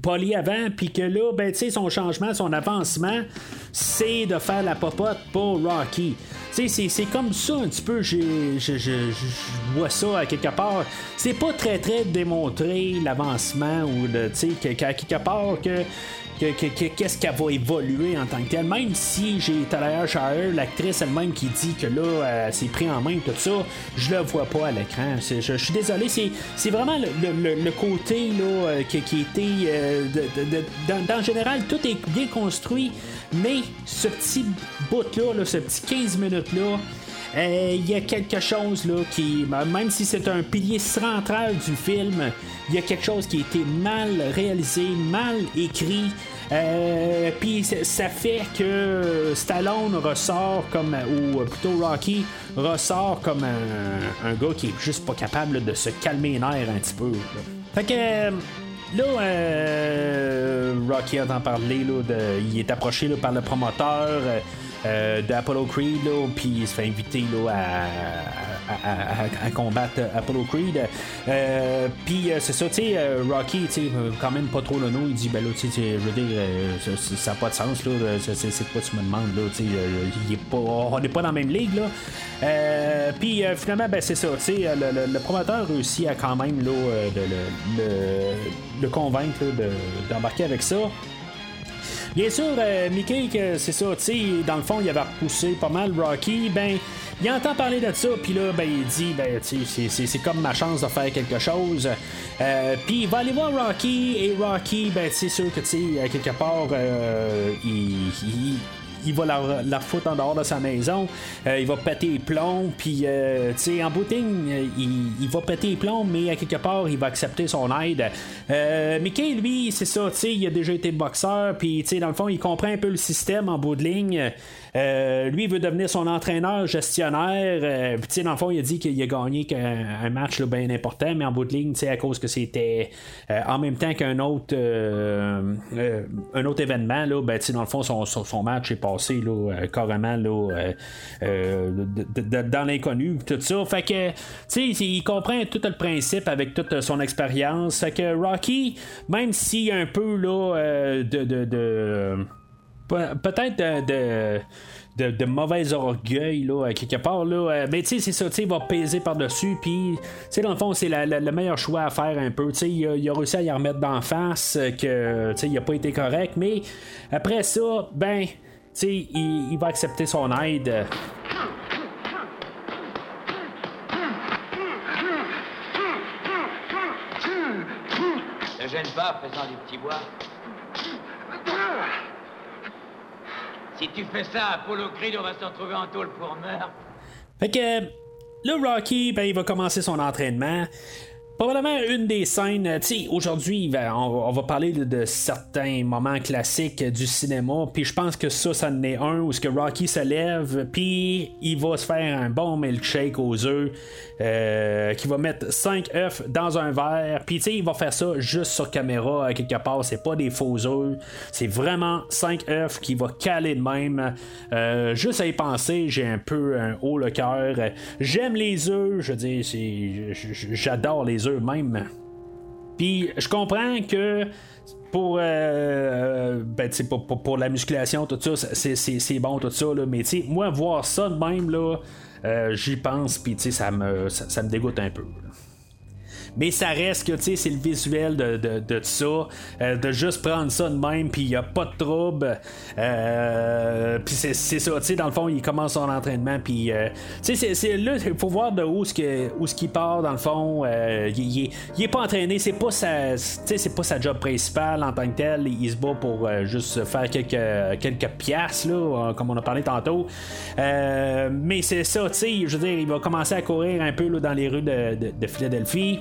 Polly avant, puis que là, ben, tu sais, son changement, son avancement, c'est de faire la popote pour Rocky. C'est- comme ça un petit peu, je, vois ça à quelque part. C'est pas très, très démontrer l'avancement ou de, tu sais, qu'à quelque part que que- que- que- qu'est-ce qu'elle va évoluer en tant que telle. Même si j'ai Talia Shire, l'actrice elle-même, qui dit que là, elle s'est pris en main, tout ça, je le vois pas à l'écran. Je, suis désolé, c'est, vraiment le, le- le- le côté là, euh, qui, qui était. euh, dans, dans le général, tout est bien construit, mais ce petit bout-là, là, ce petit 15 minutes-là, euh, il y a quelque chose là qui, même si c'est un pilier central du film, il y a quelque chose qui a été mal réalisé, mal écrit. Euh, Puis ça- fait que Stallone ressort comme, ou plutôt Rocky ressort comme un, gars qui est juste pas capable de se calmer les nerfs un petit peu. Fait que euh, Là, euh, Rocky entend parler, là, de, il est approché par le promoteur euh, euh, d'Apollo Creed, puis il se fait inviter là, à- à- combattre Apollo Creed. Euh, puis euh, c'est ça, tu sais, euh, Rocky, tu sais, quand même pas trop le nom, il dit, ben là, tu sais, je veux dire, ça- n'a pas de sens, là, c'est, quoi tu me demandes, là, tu sais, on n'est pas dans la même ligue, là. Puis finalement, ben c'est ça, tu sais, le, promoteur réussit à quand même, de- le, convaincre d'embarquer avec ça. Bien sûr, Mickey, c'est ça, tu sais, dans le fond, il avait repoussé pas mal Rocky, ben, il entend parler de ça, puis là, ben, il dit, ben, c'est- comme ma chance de faire quelque chose. Euh, puis il va aller voir Rocky, et Rocky, ben, c'est sûr que, tu sais, quelque part, euh, il- il il va la, la foutre en dehors de sa maison. Euh, il va péter les plombs. Puis, euh, tu sais, en bout de ligne, euh, il, il va péter les plombs, mais à quelque part, il va accepter son aide. Euh, Mickey, lui, c'est ça, tu sais, il a déjà été boxeur. Puis, tu sais, dans le fond, il comprend un peu le système en bout de ligne. Euh, lui, veut devenir son entraîneur, gestionnaire. Euh, puis, dans le fond, il a dit qu'il a gagné un match bien important, mais en bout de ligne, à cause que c'était euh, en même temps qu'un autre, euh, un autre événement, là, ben, dans le fond, son, son- match est passé là, carrément là, dans l'inconnu, tout ça. Fait que, il comprend tout le principe avec toute son expérience. Fait que Rocky, même a un peu là, de Pe- peut-être de, de, mauvais orgueil là, quelque part là euh, mais tu sais c'est ça tu sais il va peser par dessus puis tu sais dans le fond c'est le meilleur choix à faire un peu tu sais il, a- réussi à y remettre d'en face euh, que tu sais il a pas été correct mais après ça ben tu sais il, il va accepter son aide
Ne gêne pas, faisant du petit bois. Si tu fais ça, Apollo Creed, on va se retrouver en tôle pour meurtre.
Fait que là, Rocky, ben, il va commencer son entraînement. Probablement une des scènes, euh, aujourd'hui, ben, on, va- parler de, certains moments classiques du cinéma, puis je pense que ça, ça en est un où ce que Rocky se lève, puis il va se faire un bon milkshake aux œufs, euh, qui va mettre 5 œufs dans un verre, puis il va faire ça juste sur caméra, à quelque part, c'est pas des faux œufs, c'est vraiment 5 œufs qui va caler de même. Euh, juste à y penser, j'ai un peu un haut le cœur. J'aime les œufs, je j- j'adore les œufs même. Puis je comprends que pour, euh, ben, tu sais, pour, pour- pour la musculation, tout ça, c'est, bon, tout ça, là, mais moi, voir ça de même, là, euh, j'y pense, puis ça me, ça, me dégoûte un peu. Mais ça reste que, tu sais, c'est le visuel de, de, ça. euh, de juste prendre ça de même, puis il n'y a pas de trouble. Euh, puis c'est, ça, tu sais, dans le fond, il commence son entraînement, puis, euh, tu sais, c'est, là, il faut voir de où ce où ce qu'il part, dans le fond. Il, il est- il est pas entraîné, c'est pas sa, c'est pas sa job principale en tant que tel. Il se bat pour juste faire quelques, quelques piastres, là, comme on a parlé tantôt. Mais c'est ça, tu sais, je veux dire, il va commencer à courir un peu dans les rues de- de Philadelphie.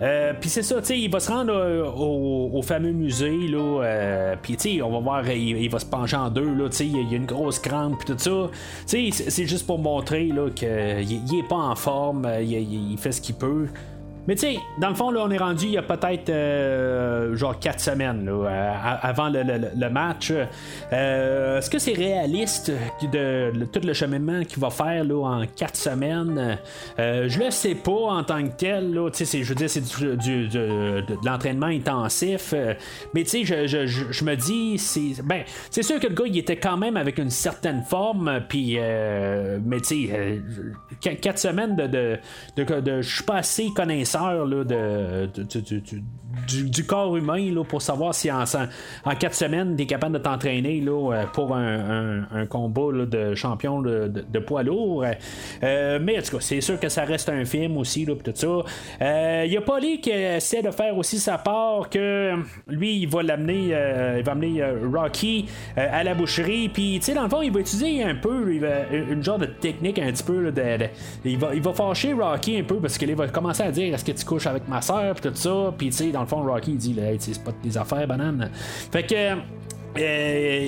Euh, puis c'est ça, tu il va se rendre euh, au, fameux musée, là. euh, puis on va voir, il, va se pencher en deux, là. Il y a- une grosse crampe, puis tout ça. C'est- juste pour montrer, là, qu'il il est pas en forme, il fait ce qu'il peut. Mais tu sais, dans le fond, là, on est rendu il y a peut-être euh, genre 4 semaines euh, avant le, match. Euh, Est-ce que c'est réaliste de, tout le cheminement qu'il va faire là, en 4 semaines? Je le sais pas en tant que tel. Je veux dire, c'est de, l'entraînement intensif. mais tu sais, je, me dis, c'est ben, c'est sûr que le gars, il était quand même avec une certaine forme. Puis, mais tu sais, 4 semaines de. de, de, de- je suis pas assez connaisseur de- de- de- du- du, corps humain là, pour savoir si en, en 4 semaines, tu es capable de t'entraîner là, euh, pour un, un- un combat là, de champion de, de- poids lourd. Euh, mais en tout cas, c'est sûr que ça reste un film aussi, là, tout ça. Il y a Polly qui essaie de faire aussi sa part, que lui, il va l'amener, euh, il va amener euh, Rocky euh, à la boucherie, puis tu sais, dans le fond, il va utiliser un peu va- une genre de technique un petit peu, là, de- il, va, il va fâcher Rocky un peu, parce qu'il va commencer à dire est-ce que tu couches avec ma soeur, puis tout ça, puis tu sais, dans le fond, Rocky, il dit c'est pas tes affaires, banane. Fait que. euh,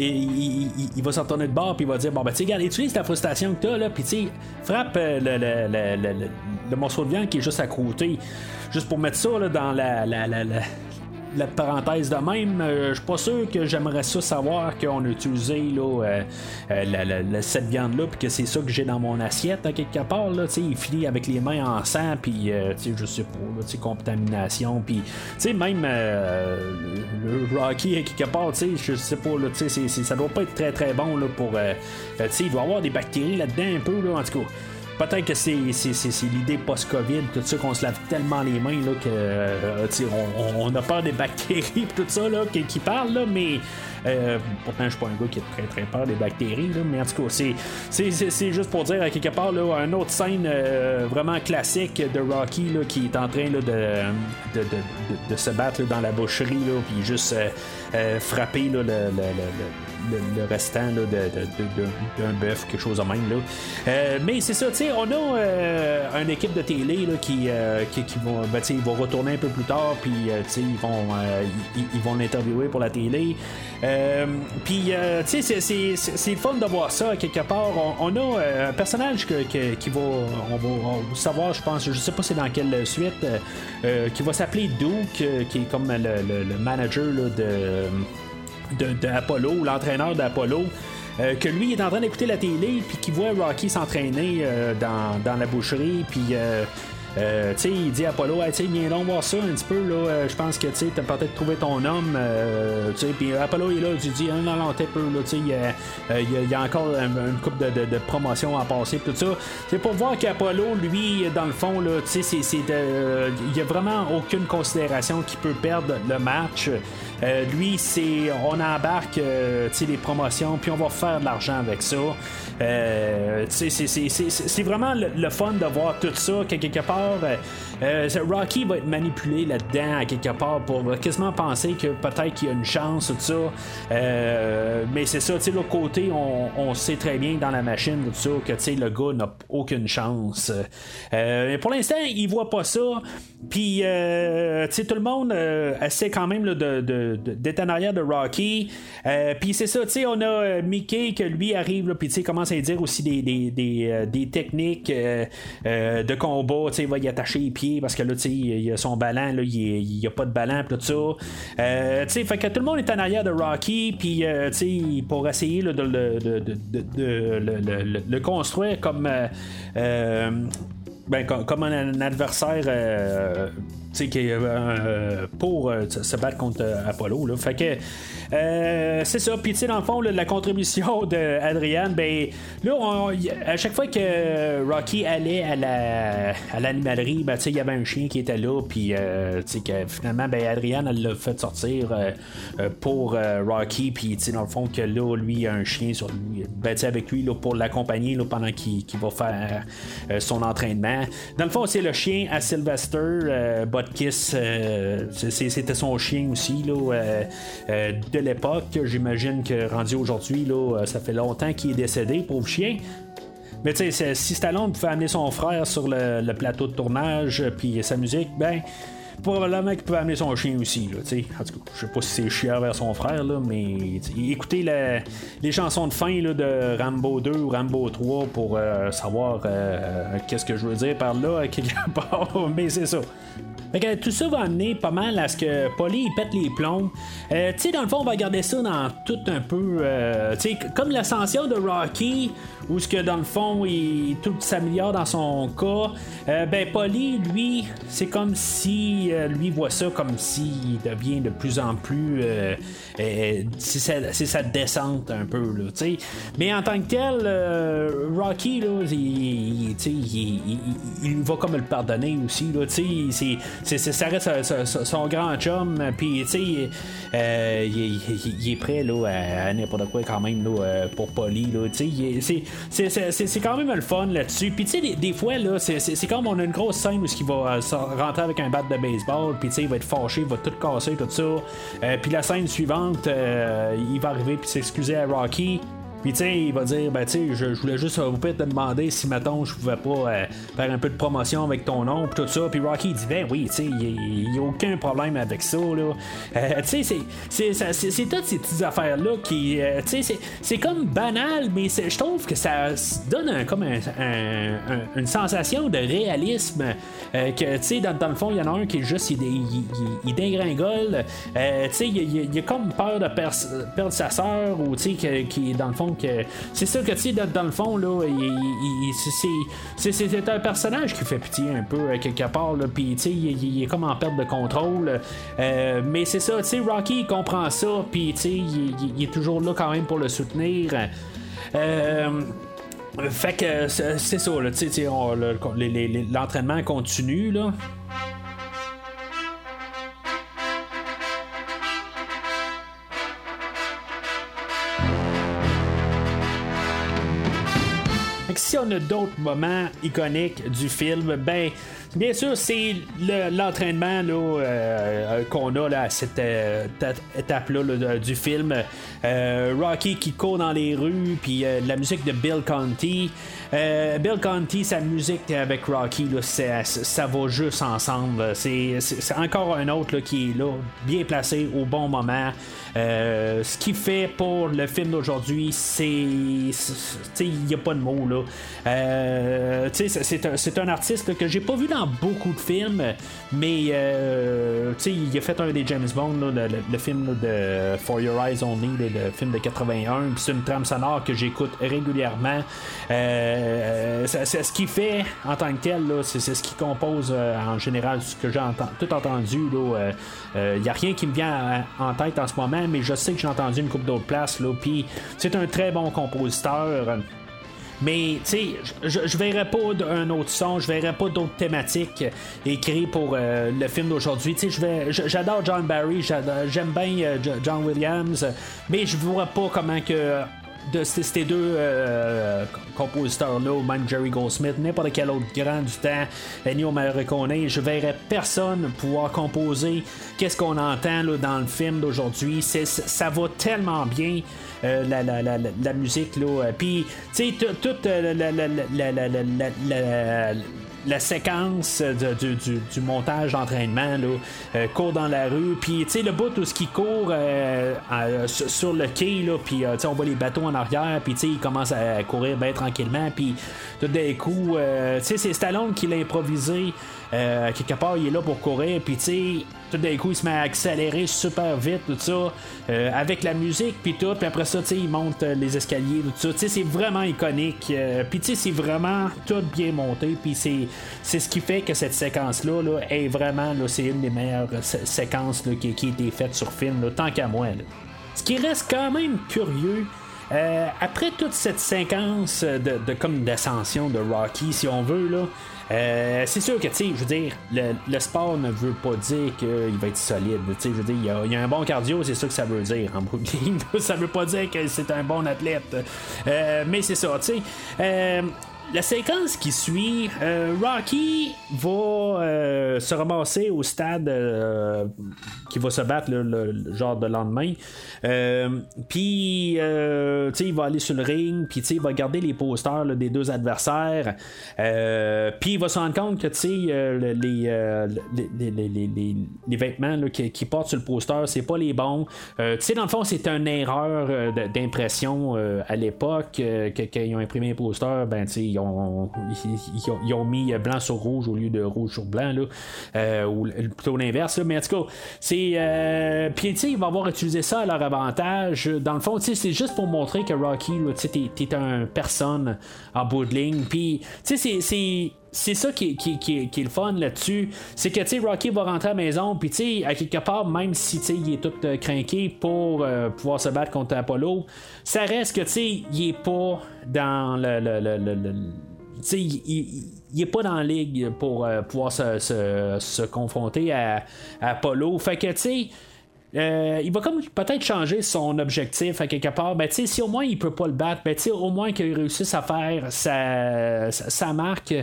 il, va s'en retourner de bord puis il va dire bon ben tu regarde utilise ta frustration que t'as là puis tu frappe euh, le morceau de viande qui est juste à côté juste pour mettre ça là, dans la, la, la, la- parenthèse de même, euh, je suis pas sûr que j'aimerais ça savoir qu'on a utilisé là, euh, euh, cette viande-là, puis que c'est ça que j'ai dans mon assiette, à quelque part. Là, il finit avec les mains en sang, puis euh, je sais pas, là, contamination, puis même le Rocky, à quelque part, je sais pas, là, tu sais, c'est- c'est- ça doit pas être très très bon là, pour. il doit y avoir des bactéries là-dedans un peu, là, en tout cas. Peut-être que c'est, l'idée post-Covid, tout ça, qu'on se lave tellement les mains là, que euh, on, a peur des bactéries et tout ça là, qui, qui parlent, là, mais euh, pourtant je suis pas un gars qui a très très peur des bactéries, là, mais en tout cas, c'est, juste pour dire à quelque part là, une autre scène euh, vraiment classique de Rocky là, qui est en train de, se battre dans la boucherie, puis juste frapper le- le- le restant d'un bœuf, quelque chose de même. Là. Euh, mais c'est ça, tu sais, on a euh, une équipe de télé là, qui, euh, qui, qui vont, ben, ils vont retourner un peu plus tard, puis euh, ils vont, ils, l'interviewer pour la télé. Puis, tu sais, c'est- fun de voir ça, quelque part. On, a un personnage que, qui va, on va, savoir, je pense, je sais pas c'est dans quelle suite, qui va s'appeler Duke, qui est comme le, le- le manager là, de de, de Apollo, l'entraîneur d'Apollo. euh, que lui est en train d'écouter la télé puis qui voit Rocky s'entraîner euh, dans, dans la boucherie puis euh, euh, tu sais, il dit à Apollo, Hey, tu sais, viens donc voir ça un petit peu, là. Euh, je pense que, tu sais, t'as peut-être trouvé ton homme, euh, tu sais, puis Apollo, est là, tu dis, ah, non, non, t'es peu, là, tu sais, il y a, encore un- une coupe de, de, de promotion à passer, tout ça. C'est pour voir qu'Apollo, lui, dans le fond, là, tu sais, c'est, il y a vraiment aucune considération qui peut perdre le match. Euh, lui, c'est on embarque euh, les promotions, puis on va faire de l'argent avec ça. Euh, c'est, vraiment le, le fun de voir tout ça, que quelque part. Euh, Rocky va être manipulé là-dedans, à quelque part, pour quasiment penser que peut-être qu'il y a une chance, tout ça. Euh, mais c'est ça, tu sais, l'autre côté, on, sait très bien dans la machine, tout ça, que tu sais, le gars n'a aucune chance. Euh, mais pour l'instant, il voit pas ça. Puis, tu sais, tout le monde essaie quand même de, de- de- d'être en arrière de Rocky. Puis c'est ça, tu sais, on a Mickey que lui arrive, puis tu sais, commence à dire aussi des, des, techniques de combat. Tu sais, il va y attacher les pieds parce que là, tu sais, il y a son ballon, là, il n'y a pas de ballon, tout ça. Euh, fait que tout le monde est en arrière de Rocky, puis euh, pour essayer de, le- de- le- construire comme. euh, euh, ben, comme, comme un, adversaire qui pour se battre contre Apollo. Là. Fait que Euh, c'est ça. Puis, tu sais, dans le fond, là, la contribution d'Adrienne, ben, là, on- à chaque fois que Rocky allait à la à l'animalerie, ben, tu sais, il y avait un chien qui était là, puis, euh, tu sais, que finalement, ben, elle l'a fait sortir euh, pour Rocky, puis, tu sais, dans le fond, que là, lui, il y a un chien sur lui, ben, tu sais, avec lui, là, pour l'accompagner, là, pendant qu'il va faire son entraînement. Dans le fond, c'est le chien à Sylvester, c'est- c'était son chien aussi, là, de l'époque. J'imagine que rendu aujourd'hui, là, euh, ça fait longtemps qu'il est décédé, pauvre chien. Mais tu sais, si Stallone pouvait amener son frère sur le, le plateau de tournage euh, puis sa musique, ben probablement qu'il pouvait amener son chien aussi. Là, tu sais. en tout cas, je sais pas si c'est chiant vers son frère, là, mais écoutez les chansons de fin là, de Rambo 2 ou Rambo 3 pour euh, savoir euh, qu'est-ce que je veux dire par là, quelque part. mais c'est ça. Fait que tout ça va amener pas mal à ce que Polly pète les plombs. Euh, tu sais, dans le fond, on va regarder ça dans tout un peu. euh, tu sais, comme l'ascension de Rocky, où ce que dans le fond, il, tout s'améliore dans son cas. Euh, ben, Polly, lui, c'est comme si euh, lui voit ça comme s'il devient de plus en plus. euh, euh, c'est sa, descente un peu. Mais en tant que tel, euh, Rocky, là, il, il- il- il- va comme le pardonner aussi, c'est- ça reste son, grand chum, puis, il, est prêt, là, à, n'importe quoi quand même, là, pour Polly, c'est- quand même le fun là-dessus. Puis, des, des fois, là, c'est- comme on a une grosse scène où il va rentrer avec un bat de baseball, puis, tu sais, il va être fâché, il va tout casser, tout ça. Euh, puis, la scène suivante, euh, il va arriver, puis s'excuser à Rocky. Puis tu il va dire, ben tu je, voulais juste euh, vous peut-être te demander si mettons je pouvais pas euh, faire un peu de promotion avec ton nom puis tout ça. Puis Rocky dit, ben oui, tu il n'y a aucun problème avec ça là. Euh, sais, c'est- toutes ces petites affaires là qui, euh, sais, c'est- comme banal, mais je trouve que ça donne comme un- un- un- une sensation de réalisme. euh, que tu dans, dans le fond, il y en a un qui est juste, il, il, il- il dégringole. Il, a comme peur de per- perdre sa sœur ou tu qui dans le fond que c'est sûr que tu sais dans, le fond là c'est- un personnage qui fait pitié un peu euh, quelque part là puis tu sais il, est comme en perte de contrôle Euh, mais c'est ça tu sais Rocky il comprend ça puis tu sais il, est toujours là quand même pour le soutenir Euh, fait que c'est ça, là, tu sais, tu sais, on- le- les- les- les- l'entraînement continue, là. Fait si on a d'autres moments iconiques du film, ben, bien sûr, c'est le- l'entraînement euh, qu'on a à cette euh, ta- étape-là du film. Euh, Rocky qui court dans les rues, puis la musique de Bill Conti. Euh, Bill Conti, sa musique avec Rocky, ça va juste ensemble. C'est encore un autre qui est là, bien placé au bon moment. Euh, ce qui fait pour le film d'aujourd'hui, c'est. Il n'y a pas de mots. Euh, c'est- un, artiste que j'ai pas vu dans beaucoup de films, mais il a fait un des James Bond, le, film de For Your Eyes Only, le film de 81, puis c'est une trame sonore que j'écoute régulièrement. C'est- c'est ce qui fait en tant que tel, c'est ce qui compose euh, en général ce que j'ai tout entendu. Il n'y a rien qui me vient en tête en ce moment, mais je sais que j'ai entendu une couple d'autres places. Puis c'est un très bon compositeur. Mais, tu sais, je, je verrais pas d'un autre son, je verrais pas d'autres thématiques écrites pour euh, le film d'aujourd'hui. Tu sais, j'adore John Barry, j'aime bien euh, Jo- John Williams, mais je vois pas comment que de ces deux euh, compositeurs-là, même Jerry Goldsmith, n'importe quel autre grand du temps, Ennio Morricone, je verrais personne pouvoir composer qu'est-ce qu'on entend là, dans le film d'aujourd'hui. Ça va tellement bien. euh, la, la, la, la- musique là puis tu sais tout- toute euh, la, la, séquence du, du- du montage d'entraînement euh, court dans la rue puis tu sais le bout où ce qui court euh, sur le quai là puis euh, on voit les bateaux en arrière puis tu sais il commence à courir bien tranquillement puis tout d'un coup euh, tu sais c'est Stallone qui l'a improvisé euh, quelque part il est là pour courir puis tu sais tout d'un coup il se met à accélérer super vite tout ça euh, avec la musique puis tout puis après ça tu sais il monte euh, les escaliers tout ça tu sais c'est vraiment iconique euh, puis tu sais c'est vraiment tout bien monté puis c'est c'est ce qui fait que cette séquence là, est vraiment là, c'est une des meilleures sé- séquences qui, a été faite sur film là, tant qu'à moi ce qui reste quand même curieux. Après toute cette séquence de, de comme d'ascension de Rocky, si on veut, là, euh, c'est sûr que, tu sais, je veux dire, le, sport ne veut pas dire qu'il va être solide. Tu sais, je veux dire, il y, a, un bon cardio, c'est ça que ça veut dire en ça veut pas dire que c'est un bon athlète. Euh, mais c'est ça, tu sais la séquence qui suit, euh, Rocky va euh, se ramasser au stade euh, qui va se battre le, genre de lendemain. puis, il va aller sur le ring, puis il va garder les posters des deux adversaires. puis il va se rendre compte que les, les, les, vêtements qui, qui, portent sur le poster, c'est pas les bons. dans le fond, c'est une erreur d'impression à l'époque. quand ils ont imprimé les posters, ben, ils ont, mis blanc sur rouge au lieu de rouge sur blanc, là, euh, ou plutôt l'inverse. Mais en tout cas, c'est. Euh, puis, ils vont avoir utilisé ça à leur avantage. Dans le fond, c'est juste pour montrer que Rocky, tu t'es un personne en bout de ligne. Puis, tu sais, c'est c'est ça qui, est le fun là-dessus. C'est que, tu Rocky va rentrer à la maison, puis, tu sais, à quelque part, même si, tu il est tout euh, craqué pour pouvoir se battre contre Apollo, ça reste que, tu sais, il est pas dans le, il, il, est pas dans la ligue pour euh, pouvoir se, confronter à, Apollo. Fait que, tu sais. Euh, il va comme peut-être changer son objectif à quelque part. Ben, si au moins il peut pas le battre, ben, au moins qu'il réussisse à faire sa, marque,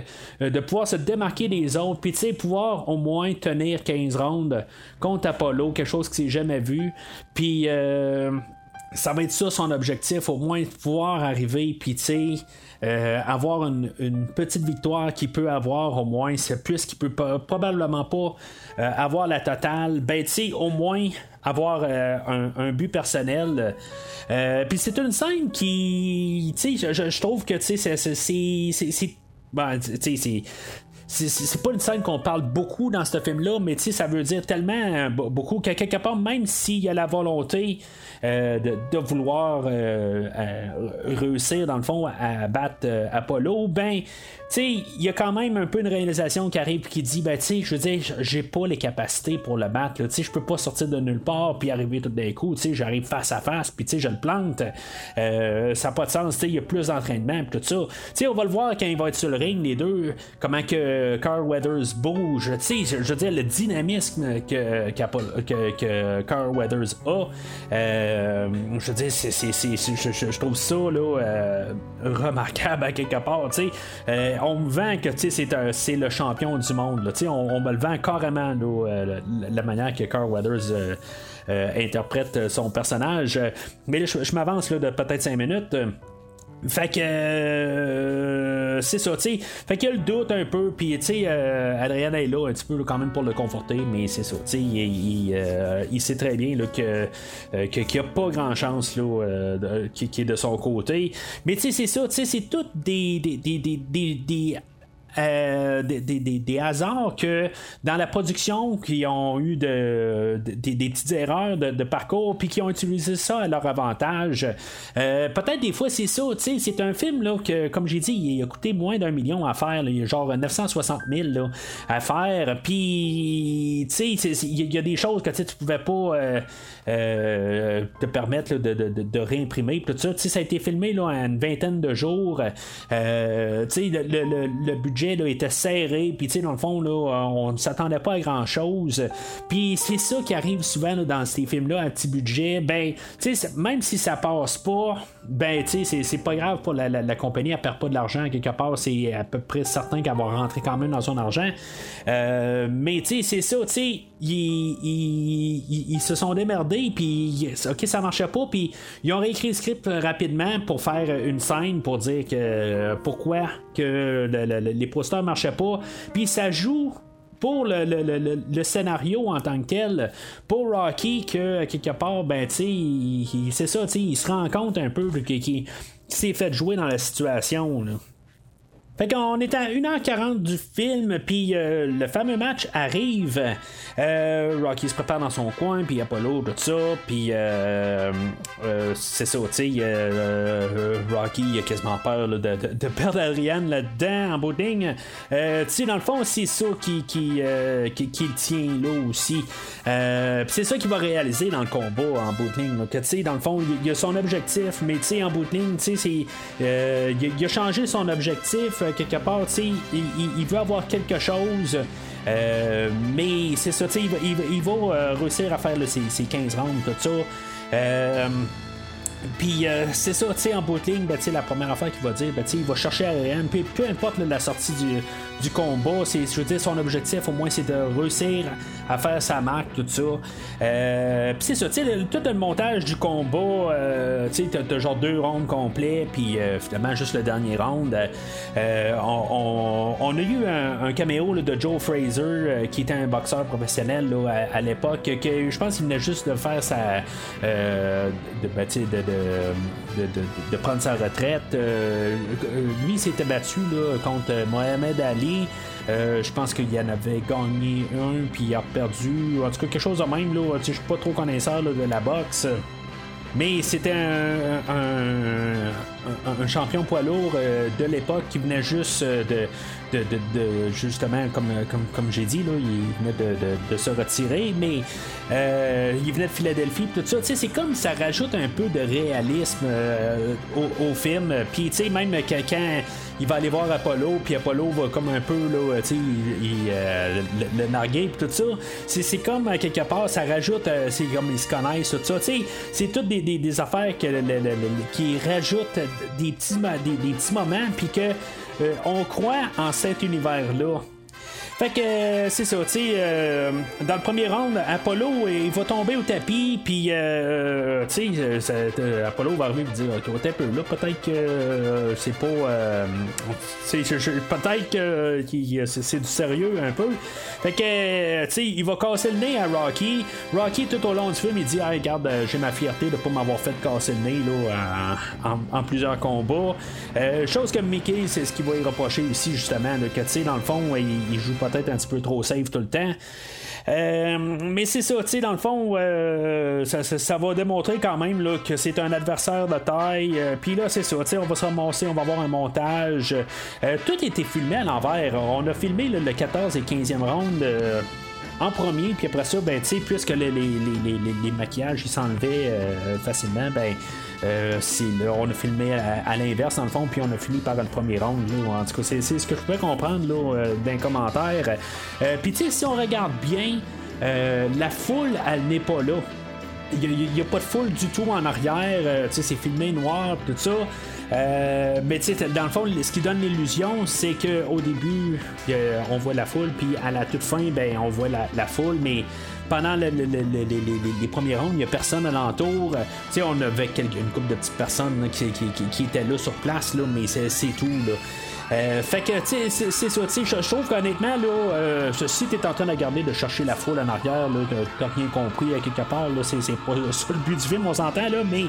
euh, de pouvoir se démarquer des autres, puis pouvoir au moins tenir 15 rounds contre Apollo, quelque chose qu'il s'est jamais vu. Puis ça va être ça son objectif, au moins pouvoir arriver, puis tu sais. Euh, avoir une, petite victoire qu'il peut avoir au moins, c'est plus qu'il peut probablement pas euh, avoir la totale, ben tu au moins avoir euh, un, but personnel. Puis c'est une scène qui, tu sais, je, trouve que tu sais, c'est ben, tu sais, c'est pas une scène qu'on parle beaucoup dans ce film-là, mais ça veut dire tellement beaucoup qu'à quelque part, même s'il y a la volonté euh, de, vouloir euh, réussir, dans le fond, à battre euh, Apollo, ben, il y a quand même un peu une réalisation qui arrive qui dit, ben, tu je veux dire, j'ai pas les capacités pour le battre, tu je peux pas sortir de nulle part puis arriver tout d'un coup, tu j'arrive face à face, puis tu je le plante. ça n'a pas de sens, il y a plus d'entraînement, tout ça. Tu on va le voir quand il va être sur le ring, les deux, comment que Carl Weathers bouge, tu je veux dire, le dynamisme que, que, Carl Weathers a. Euh, je veux dire, je, trouve ça là, euh, remarquable à quelque part. Euh, on me vend que c'est le champion du monde. Là, on, me le vend carrément la, manière que Carl Weathers interprète son personnage. Mais là, je, m'avance de peut-être 5 minutes. Fait que euh, c'est ça, tu sais. Fait qu'il a le doute un peu, puis tu sais, euh, Adrienne est là un petit peu quand même pour le conforter, mais c'est ça, tu sais, il, euh, il, sait très bien que, qu'il n'y a pas grand chance là, qui, est de son côté. Mais tu sais, c'est ça, tu sais, c'est tout des, des, des, des euh, des, des, des, hasards que dans la production qui ont eu de, des petites erreurs de, parcours puis qui ont utilisé ça à leur avantage. Euh, peut-être des fois c'est ça, tu sais, c'est un film là que comme j'ai dit, il a coûté moins d'un million à faire, là, genre 960 000 là, à faire. Puis tu sais, il y, a des choses que tu pouvais pas euh, te permettre de, de, de, réimprimer. Tout ça, ça a été filmé là, en une vingtaine de jours. sais, le, le, le budget était serré, puis dans le fond, là, on ne s'attendait pas à grand chose. Puis c'est ça qui arrive souvent dans ces films-là, un petit budget. Ben, même si ça passe pas, ben, tu sais, c'est pas grave pour la, compagnie, elle perd pas de l'argent quelque part, c'est à peu près certain qu'elle va rentrer quand même dans son argent. Euh, mais, tu sais, c'est ça, tu sais, ils, se sont démerdés, puis, ok, ça marchait pas, puis ils ont réécrit le script rapidement pour faire une scène pour dire que pourquoi que les posters marchaient pas, puis ça joue pour le, scénario en tant que tel, pour Rocky, que quelque part, ben, tu c'est ça, tu il se rend compte un peu qu'il s'est fait jouer dans la situation. Fait qu'on est à 1h40 du film, puis euh, le fameux match arrive. Euh, Rocky se prépare dans son coin, puis Apollo, tout ça, puis euh, c'est ça, tu sais, Rocky a quasiment peur de, perdre Adrienne là-dedans, en bout tu sais, dans le fond, c'est ça qui, le tient là aussi. c'est ça qu'il va réaliser dans le combat, en bout de. Tu sais, dans le fond, il, a son objectif, mais tu sais, en bout tu sais, il, a changé son objectif quelque part, il, il, veut avoir quelque chose. Euh, mais c'est ça, il va, il, va euh, réussir à faire ses, 15 rounds, tout ça. Euh, puis c'est ça, tu sais, en bout de ligne, ben, la première affaire qu'il va dire, ben, il va chercher Ariane, puis peu importe la sortie du, du combat. C'est, je veux dire, son objectif, au moins, c'est de réussir à faire sa marque, tout ça. Euh, puis c'est ça, tu sais, tout le montage du combat, euh, tu sais, t'as, genre deux rounds complets, puis euh, finalement, juste le dernier round. On, a eu un, caméo de Joe Fraser, qui était un boxeur professionnel à, l'époque, que je pense qu'il venait juste de faire sa. Ben, de, de, de, prendre sa retraite. lui, s'était battu contre Mohamed Ali. Euh, je pense qu'il en avait gagné un, puis il a perdu. En tout cas, quelque chose de même. Là, je suis pas trop connaisseur de la boxe. Mais c'était un, champion poids lourd euh, de l'époque qui venait juste euh, de, de, justement, comme, comme, comme j'ai dit, là, il venait de, se retirer, mais euh, il venait de Philadelphie, tout ça. C'est comme ça rajoute un peu de réalisme au, film. Puis, tu sais, même quand, il va aller voir Apollo, puis Apollo va comme un peu, là, tu sais, le, le narguer, tout ça. C'est comme, quelque part, ça rajoute, c'est comme ils se connaissent, tout ça. Tu sais, c'est toutes des des, affaires qui rajoutent des petits, des, petits moments, puis que euh, on croit en cet univers-là. Fait que euh, c'est ça, tu sais, euh, dans le premier round, Apollo, il va tomber au tapis, puis, euh, tu sais, Apollo va arriver et dire, ok, un peu là, peut-être que c'est pas. peut-être que c'est du sérieux un peu. Fait que, tu sais, il va casser le nez à Rocky. Rocky, tout au long du film, il dit, ah, regarde, j'ai ma fierté de pas m'avoir fait casser le nez, là, en, plusieurs combats. chose que Mickey, c'est ce qu'il va y reprocher ici, justement, que, tu sais, dans le fond, il, il joue pas peut-être un petit peu trop safe tout le temps. Euh, mais c'est ça, tu sais, dans le fond, euh, ça, va démontrer quand même là, que c'est un adversaire de taille. Euh, puis là, c'est ça, tu sais, on va se ramasser, on va avoir un montage. tout a été filmé à l'envers. On a filmé le 14 et 15e round en premier, puis après ça, ben, tu sais, puisque les, maquillages s'enlevaient facilement, ben, euh, on a filmé à, l'inverse, dans le fond, puis on a fini par le premier round. en tout cas, c'est, ce que je pouvais comprendre là, euh, d'un commentaire. Euh, puis, tu sais, si on regarde bien, la foule, elle n'est pas là. Il n'y a, pas de foule du tout en arrière. c'est filmé noir, tout ça. Mais tu sais, dans le fond, ce qui donne l'illusion, c'est qu'au début, on voit la foule, puis à la toute fin, ben, on voit la, foule, mais pendant les, premiers rounds, il n'y a personne alentour. sais, on avait quelques, une couple de petites personnes qui, étaient là sur place, là, mais c'est tout. Là. Euh, fait que, tu sais, c'est ça. Je trouve qu'honnêtement, là, euh, si tu es en train de regarder, de chercher la foule en arrière, là, t'as rien compris à quelque part, là, c'est, pas ça le but du film, on s'entend, là, mais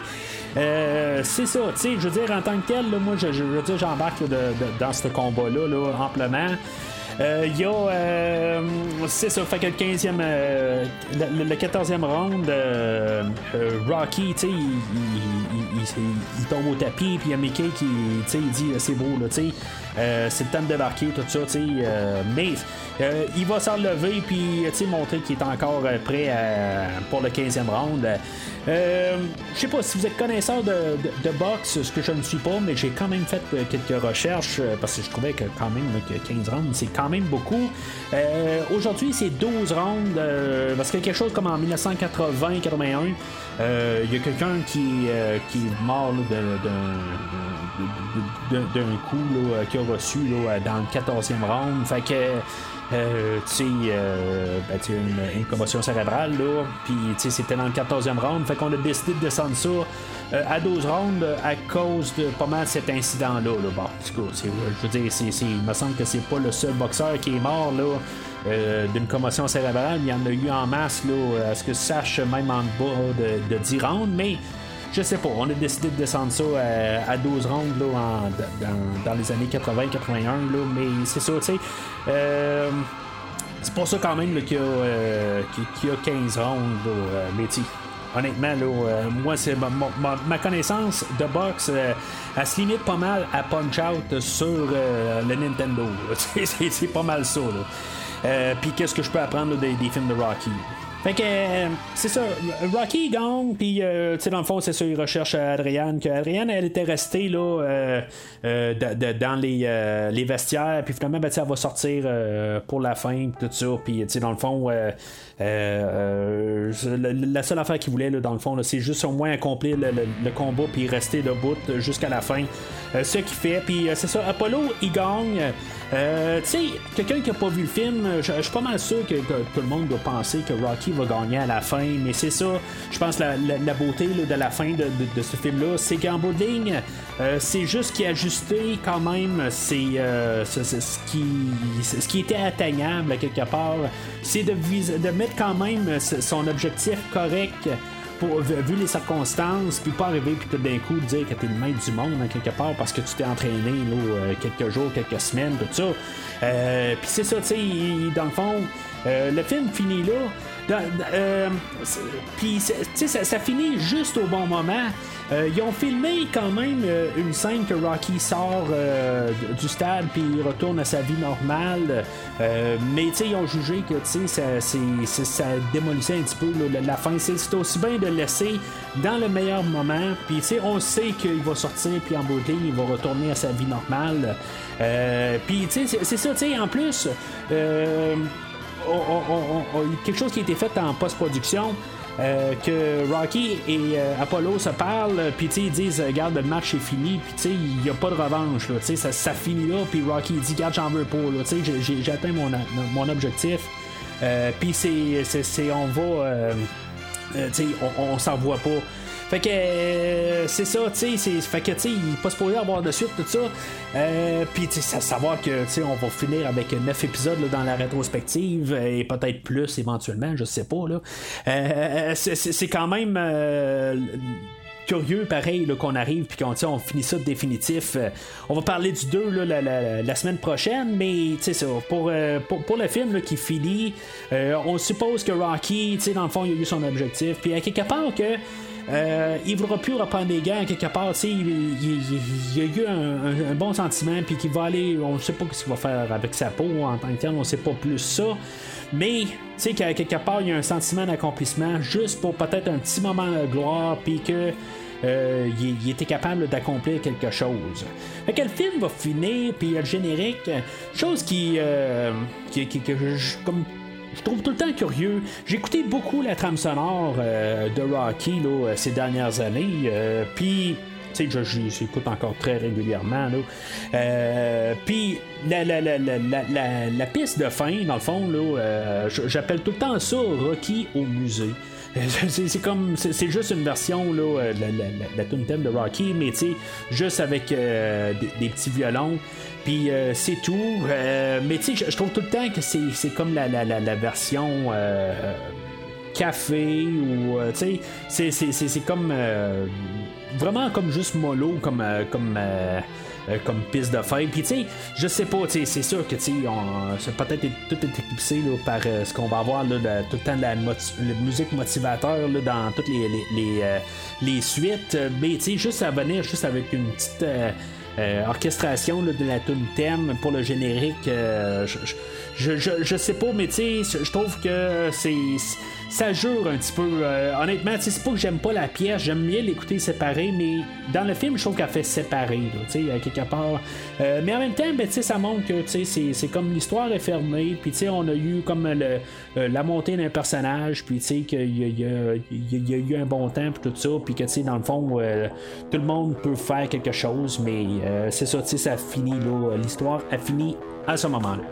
euh, c'est ça. Tu sais, je veux dire, en tant que tel, là, moi, je, veux dire, j'embarque dans ce combat-là, là, amplement. Il euh, y a. Euh, c'est ça, fait que le 15e. Euh, le, 14e round, Rocky, tu sais, il, tombe au tapis, puis il y a Mickey qui, il dit c'est beau, là, c'est le temps de débarquer, tout ça, mais il va s'en lever, puis, montrer qu'il est encore prêt pour le 15e round. Euh, je sais pas si vous êtes connaisseur de, de, boxe, ce que je ne suis pas, mais j'ai quand même fait euh, quelques recherches euh, parce que je trouvais que quand même que 15 rounds, c'est quand même beaucoup. Aujourd'hui, c'est 12 rounds parce que quelque chose comme en 1980-81, il y a quelqu'un qui, qui est mort d'un coup qu'il a reçu dans le 14e round. Fait que euh, tu euh, ben, une, commotion cérébrale, là. Puis, c'était dans le 14e round. Fait qu'on a décidé de descendre ça euh, à 12 rounds à cause de pas mal cet incident-là. Là. Bon, je veux dire, il me semble que c'est pas le seul boxeur qui est mort, là. d'une commotion cérébrale, il y en a eu en masse, là, à ce que sache même en bas de, de 10 rounds, mais je sais pas, on a décidé de descendre ça à, 12 rounds là, dans, les années 80-81, mais c'est ça, tu sais. c'est pour ça quand même qu'il y, a 15 rounds, là, mais honnêtement, là, moi, c'est ma, connaissance de boxe, elle se limite pas mal à Punch Out sur le Nintendo. c'est pas mal ça. Puis qu'est-ce que je peux apprendre des films de Rocky? Fait que, euh, c'est ça, Rocky gagne, puis, euh, tu sais, dans le fond, c'est ça, il recherche Adrienne, que Adrienne, elle était restée, là, euh, dans les, les, vestiaires, puis finalement, ben, elle va sortir pour la fin, tout ça, puis, tu sais, dans le fond, la seule affaire qu'il voulait, là, dans le fond, c'est juste au moins accomplir le, combat, puis rester debout jusqu'à la fin. Ce qu'il fait, puis c'est ça, Apollo, il gagne. tu sais, quelqu'un qui a pas vu le film, je suis pas mal sûr que, tout le monde doit penser que Rocky va gagner à la fin. Mais c'est ça, je pense, la, la, beauté de la fin de, ce film-là, c'est qu'en bout de ligne, euh, c'est juste qui ajusté quand même c'est, euh, ce, qui, ce qui était atteignable quelque part. C'est de, de mettre quand même son objectif correct. Vu les circonstances, puis pas arriver puis tout d'un coup dire que t'es le maître du monde hein, quelque part parce que tu t'es entraîné là, euh, quelques jours, quelques semaines, tout ça. puis c'est ça, tu sais, dans le fond, le film finit là. Euh, puis ça, ça, finit juste au bon moment. Euh, ils ont filmé quand même euh, une scène que Rocky sort du stade puis il retourne à sa vie normale. mais ils ont jugé que ça, ça démolissait un petit peu la, fin. C'est aussi bien de laisser dans le meilleur moment. Puis on sait qu'il va sortir puis en beauté il va retourner à sa vie normale. puis c'est ça, en plus quelque chose qui a été fait en post-production. Euh, que Rocky et euh, Apollo se parlent, puis ils disent Regarde, le match est fini, puis il n'y a pas de revanche, là, ça, ça finit là, puis Rocky dit Regarde, j'en veux pas, j'ai atteint mon, mon objectif. Euh, puis c'est, on va, on s'en voit pas. Fait que euh, c'est ça, tu sais, fait que tu sais, il n'est pas supposé avoir de suite tout ça. Euh, Puis tu sais, savoir que tu sais, on va finir avec 9 épisodes dans la rétrospective et peut-être plus éventuellement, je sais pas là. Euh, c'est quand même curieux, pareil, qu'on arrive puis qu'on on finit ça définitif. on va parler du 2 là, la, semaine prochaine, mais sais pour, pour, pour, le film qui finit, on suppose que Rocky, dans le fond, il a eu son objectif. Puis à quelque part que euh, il voudra plus reprendre des gants quelque part. Il, il, a eu un, bon sentiment, puis qu'il va aller. On ne sait pas ce qu'il va faire avec sa peau en tant que tel, on ne sait pas plus ça. Mais, tu sais, quelque part, il y a un sentiment d'accomplissement juste pour peut-être un petit moment de gloire, puis que. Euh, il, était capable d'accomplir quelque chose. Fait le film va finir, puis il y a le générique, chose qui, euh, qui, qui, comme je trouve tout le temps curieux. J'ai écouté beaucoup la trame sonore euh, de Rocky là, euh, ces dernières années. Euh, puis tu sais, j'écoute encore très régulièrement. Puis la, la, la, la, piste de fin, dans le fond, là, j'appelle tout le temps ça Rocky au musée. c'est comme c'est juste une version là, de la, tune thème de Rocky, mais tu sais, juste avec des, petits violons. Puis euh, c'est tout. Euh, mais tu sais, je trouve tout le temps que c'est comme la, la, la, version euh, café ou tu sais, c'est comme vraiment comme juste mollo, comme comme comme piste de fin. Puis tu sais, je sais pas, c'est sûr que tu sais, peut-être tout est éclipsé par ce qu'on va avoir là, tout le temps de la, musique motivateur dans toutes les, les, les, les suites. Mais tu sais, juste à venir juste avec une petite euh, orchestration de la tune thème pour le générique. Euh, je, je, je, sais pas, mais tu sais, je trouve que c'est ça jure un petit peu. Euh, honnêtement, c'est pas que j'aime pas la pièce, j'aime mieux l'écouter séparée, mais dans le film, je trouve qu'elle fait séparer, tu sais, quelque part. mais en même temps, ben, ça montre que c'est comme l'histoire est fermée, puis on a eu comme le, la montée d'un personnage, puis qu'il y, y, a eu un bon temps, puis tout ça, puis que dans le fond, tout le monde peut faire quelque chose, mais euh, c'est ça, ça finit là. L'histoire a fini à ce moment-là.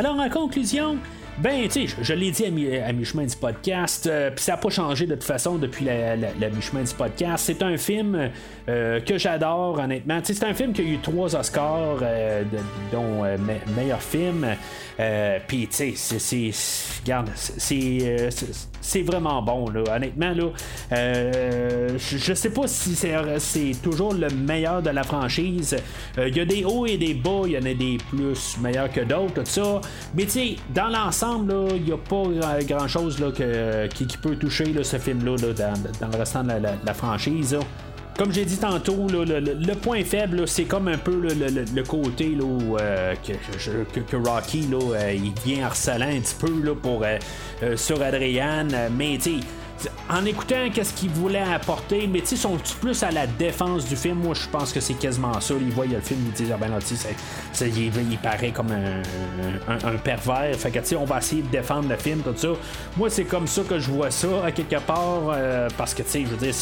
Alors, en conclusion, Ben, tu sais, je, l'ai dit à, mi- à mi-chemin du podcast, euh, puis ça n'a pas changé de toute façon depuis la, mi-chemin du podcast. C'est un film euh, que j'adore, honnêtement. C'est un film qui a eu trois Oscars, euh, dont me- meilleur film. Puis, tu sais, c'est- c'est. Regarde, c'est. c'est- vraiment bon, là. Honnêtement, là. euh, je sais pas si c'est c'est toujours le meilleur de la franchise. Il y a des hauts et des bas, il y en a des plus meilleurs que d'autres, tout ça. Mais tu sais, dans l'ensemble, il n'y a pas grand chose là, que- qui, peut toucher ce film-là là, dans, le restant de la, franchise. Comme j'ai dit tantôt, le, point faible, c'est comme un peu le, côté euh, que, Rocky euh, il devient harcelant un petit peu pour, euh, euh, sur Adrian. euh, mais tu en écoutant qu'est-ce qu'il voulait apporter, mais tu sont plus à la défense du film? Moi, je pense que c'est quasiment ça. Ils voient le film, ils disent, ah ben là, tu sais, il, paraît comme un, pervers. Fait que, tu sais, on va essayer de défendre le film, tout ça. Moi, c'est comme ça que je vois ça, à quelque part, euh, parce que, tu sais, je veux dire,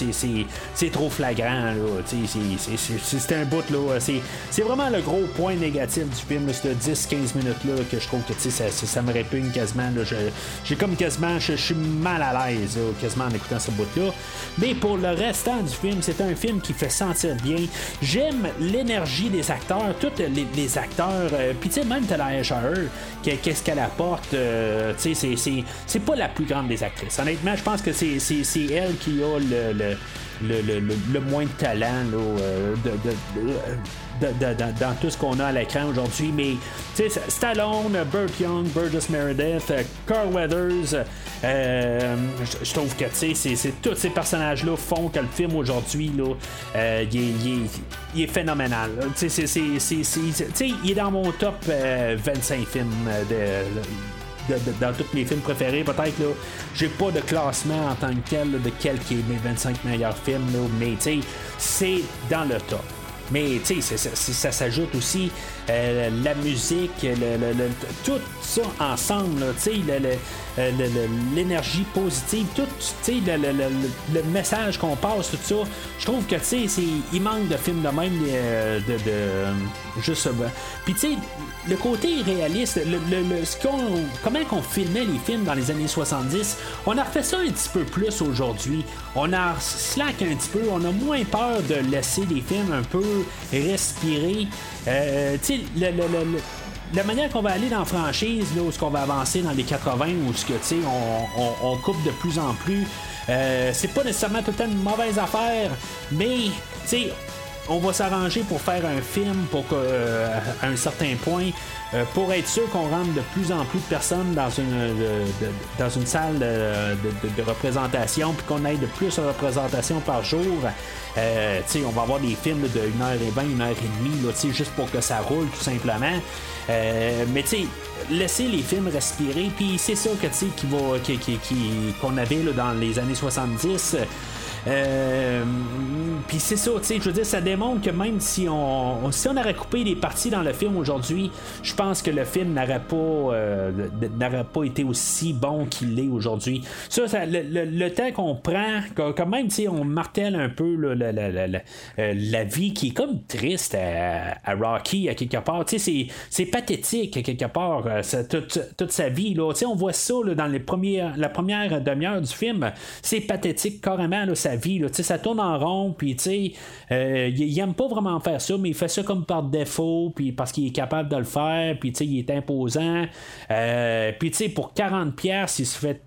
c'est- trop flagrant, là. C'est- un bout, là. C'est vraiment le gros point négatif du film, ce 10-15 minutes-là, que je trouve que, tu sais, ça, ça, me répugne quasiment, J'ai comme quasiment, je suis mal à l'aise, en écoutant ce bout-là. Mais pour le restant du film, c'est un film qui fait sentir bien. J'aime l'énergie des acteurs, tous les, acteurs. euh, Puis, tu sais, même Talia Shire, que- qu'est-ce qu'elle apporte, euh, tu sais, c'est- pas la plus grande des actrices. Honnêtement, je pense que c'est elle qui a le. le le, le- moins de talent là, euh, de- dans tout ce qu'on a à l'écran aujourd'hui. Mais Stallone, Burt Young, Burgess Meredith, Carl Weathers, euh, je trouve que c'est- tous ces personnages-là font que le film aujourd'hui, euh, il, est, est- phénoménal. c'est- il est dans mon top euh, 25 films euh, de- dans tous mes films préférés, peut-être, là, j'ai pas de classement en tant que tel de quel qui est mes 25 meilleurs films, là, mais c'est dans le top. Mais tu sais, ça, s'ajoute aussi euh, la musique, le- tout ça ensemble, euh, l'énergie positive, tout, le, message qu'on passe, tout ça. Je trouve que il manque de films de même, euh, de, juste. euh, Puis tu sais, le côté réaliste, ce qu'on, comment qu'on filmait les films dans les années 70, on a refait ça un petit peu plus aujourd'hui. On a slack un petit peu, on a moins peur de laisser les films un peu respirer. La manière qu'on va aller dans la franchise, là, où ce qu'on va avancer dans les 80, où ce que, tu sais, on, coupe de plus en plus, euh, c'est pas nécessairement tout une mauvaise affaire, mais, tu sais, on va s'arranger pour faire un film pour que, euh, à un certain point, euh, pour être sûr qu'on rentre de plus en plus de personnes dans une, euh, dans une salle de, de- de représentation, puis qu'on ait de plus de représentations par jour. Euh, on va avoir des films de 1h20, 1h30, là, juste pour que ça roule tout simplement. Euh, mais tu sais, laisser les films respirer, puis c'est ça que tu sais qu'on avait là, dans les années 70. Euh, puis c'est ça, tu sais, je veux dire, ça démontre que même si on, si on aurait coupé des parties dans le film aujourd'hui, je pense que le film n'aurait pas, euh, pas été aussi bon qu'il l'est aujourd'hui. Ça, le, le- le temps qu'on prend, quand même, tu sais, on martèle un peu la, la- la- euh, la vie qui est comme triste à, à Rocky à quelque part. Tu sais, c'est, pathétique à quelque part, toute, toute sa vie. Là. Tu sais, on voit ça là, dans les premiers, la première demi-heure du film. C'est pathétique carrément là, sa vie. Ça tourne en rond, puis euh, il, aime pas vraiment faire ça, mais il fait ça comme par défaut, puis parce qu'il est capable de le faire, puis il est imposant. Euh, puis pour 40 pièces, il se fait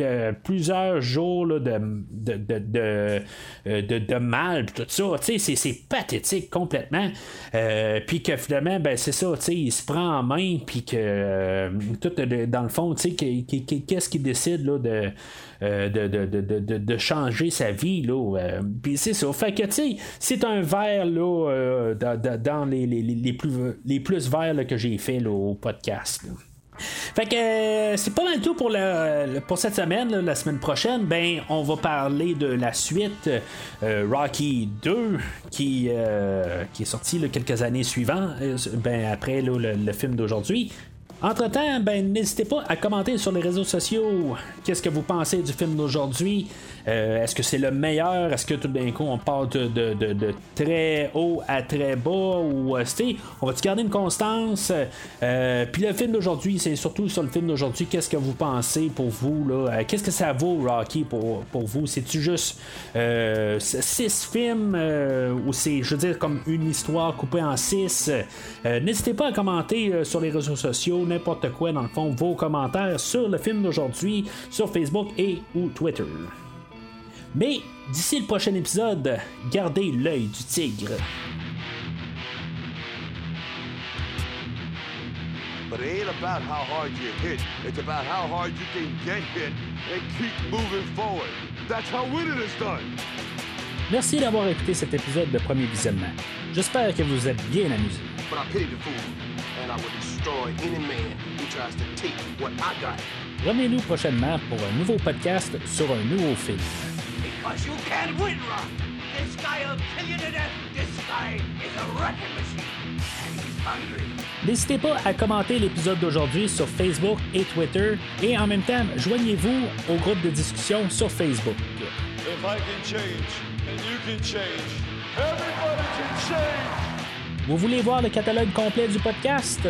euh, plusieurs jours de, de, de, de, euh, mal, tout ça, c'est- pathétique complètement. Euh, puis que finalement, ben, c'est ça, il se prend en main, puis que dans le fond, qu'est-ce qu'il décide là, de, de, de, de, de- changer sa vie, là. puis c'est ça. Que, c'est un verre, là, dans, les, les, les- plus, les plus verts que j'ai fait au podcast. Fait que euh, c'est pas mal tout pour, le- pour cette semaine. La semaine prochaine, ben on va parler de la suite euh, Rocky 2 qui, euh, qui est sorti quelques années suivantes, ben, après le, le film d'aujourd'hui. Entre-temps, ben, n'hésitez pas à commenter sur les réseaux sociaux qu'est-ce que vous pensez du film d'aujourd'hui? Euh, est-ce que c'est le meilleur? Est-ce que tout d'un coup on part de, de, très haut à très bas? Ou euh, on va-tu garder une constance? Euh, puis le film d'aujourd'hui, c'est surtout sur le film d'aujourd'hui, qu'est-ce que vous pensez pour vous? Là? Qu'est-ce que ça vaut, Rocky, pour, pour vous? C'est-tu juste six films ou c'est, je veux dire, comme une histoire coupée en six? N'hésitez pas à commenter sur les réseaux sociaux, n'importe quoi, dans le fond, vos commentaires sur le film d'aujourd'hui, sur Facebook et ou Twitter. Mais d'ici le prochain épisode, gardez l'œil du tigre. But it ain't about how hard you hit. It's about how hard you can get hit and keep moving forward. That's how winning is done. Merci d'avoir écouté cet épisode de Premier Visionnement. J'espère que vous êtes bien amusés. But I pity the fool, and I will destroy any man who tries to take what I got. Revenez-nous prochainement pour un nouveau podcast sur un nouveau film. Because you can't win. This guy will kill you to death. This guy is a wrecking machine. And he's hungry. N'hésitez pas à commenter l'épisode d'aujourd'hui sur Facebook et Twitter et en même temps, joignez-vous au groupe de discussion sur Facebook. If I can change, and you can change. Everybody can change. Vous voulez voir le catalogue complet du podcast?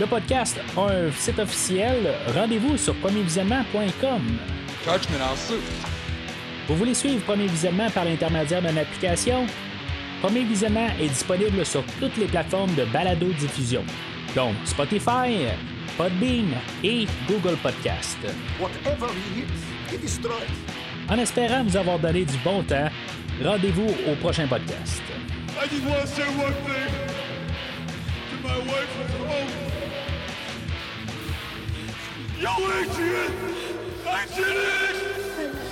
Le podcast a un site officiel. Rendez-vous sur premiervisionnement.com. vous voulez suivre Premier Visionnement par l'intermédiaire d'une application? Premier Visionnement est disponible sur toutes les plateformes de balado-diffusion, donc Spotify, Podbean et Google Podcast. En espérant vous avoir donné du bon temps, rendez-vous au prochain podcast. Yo, House.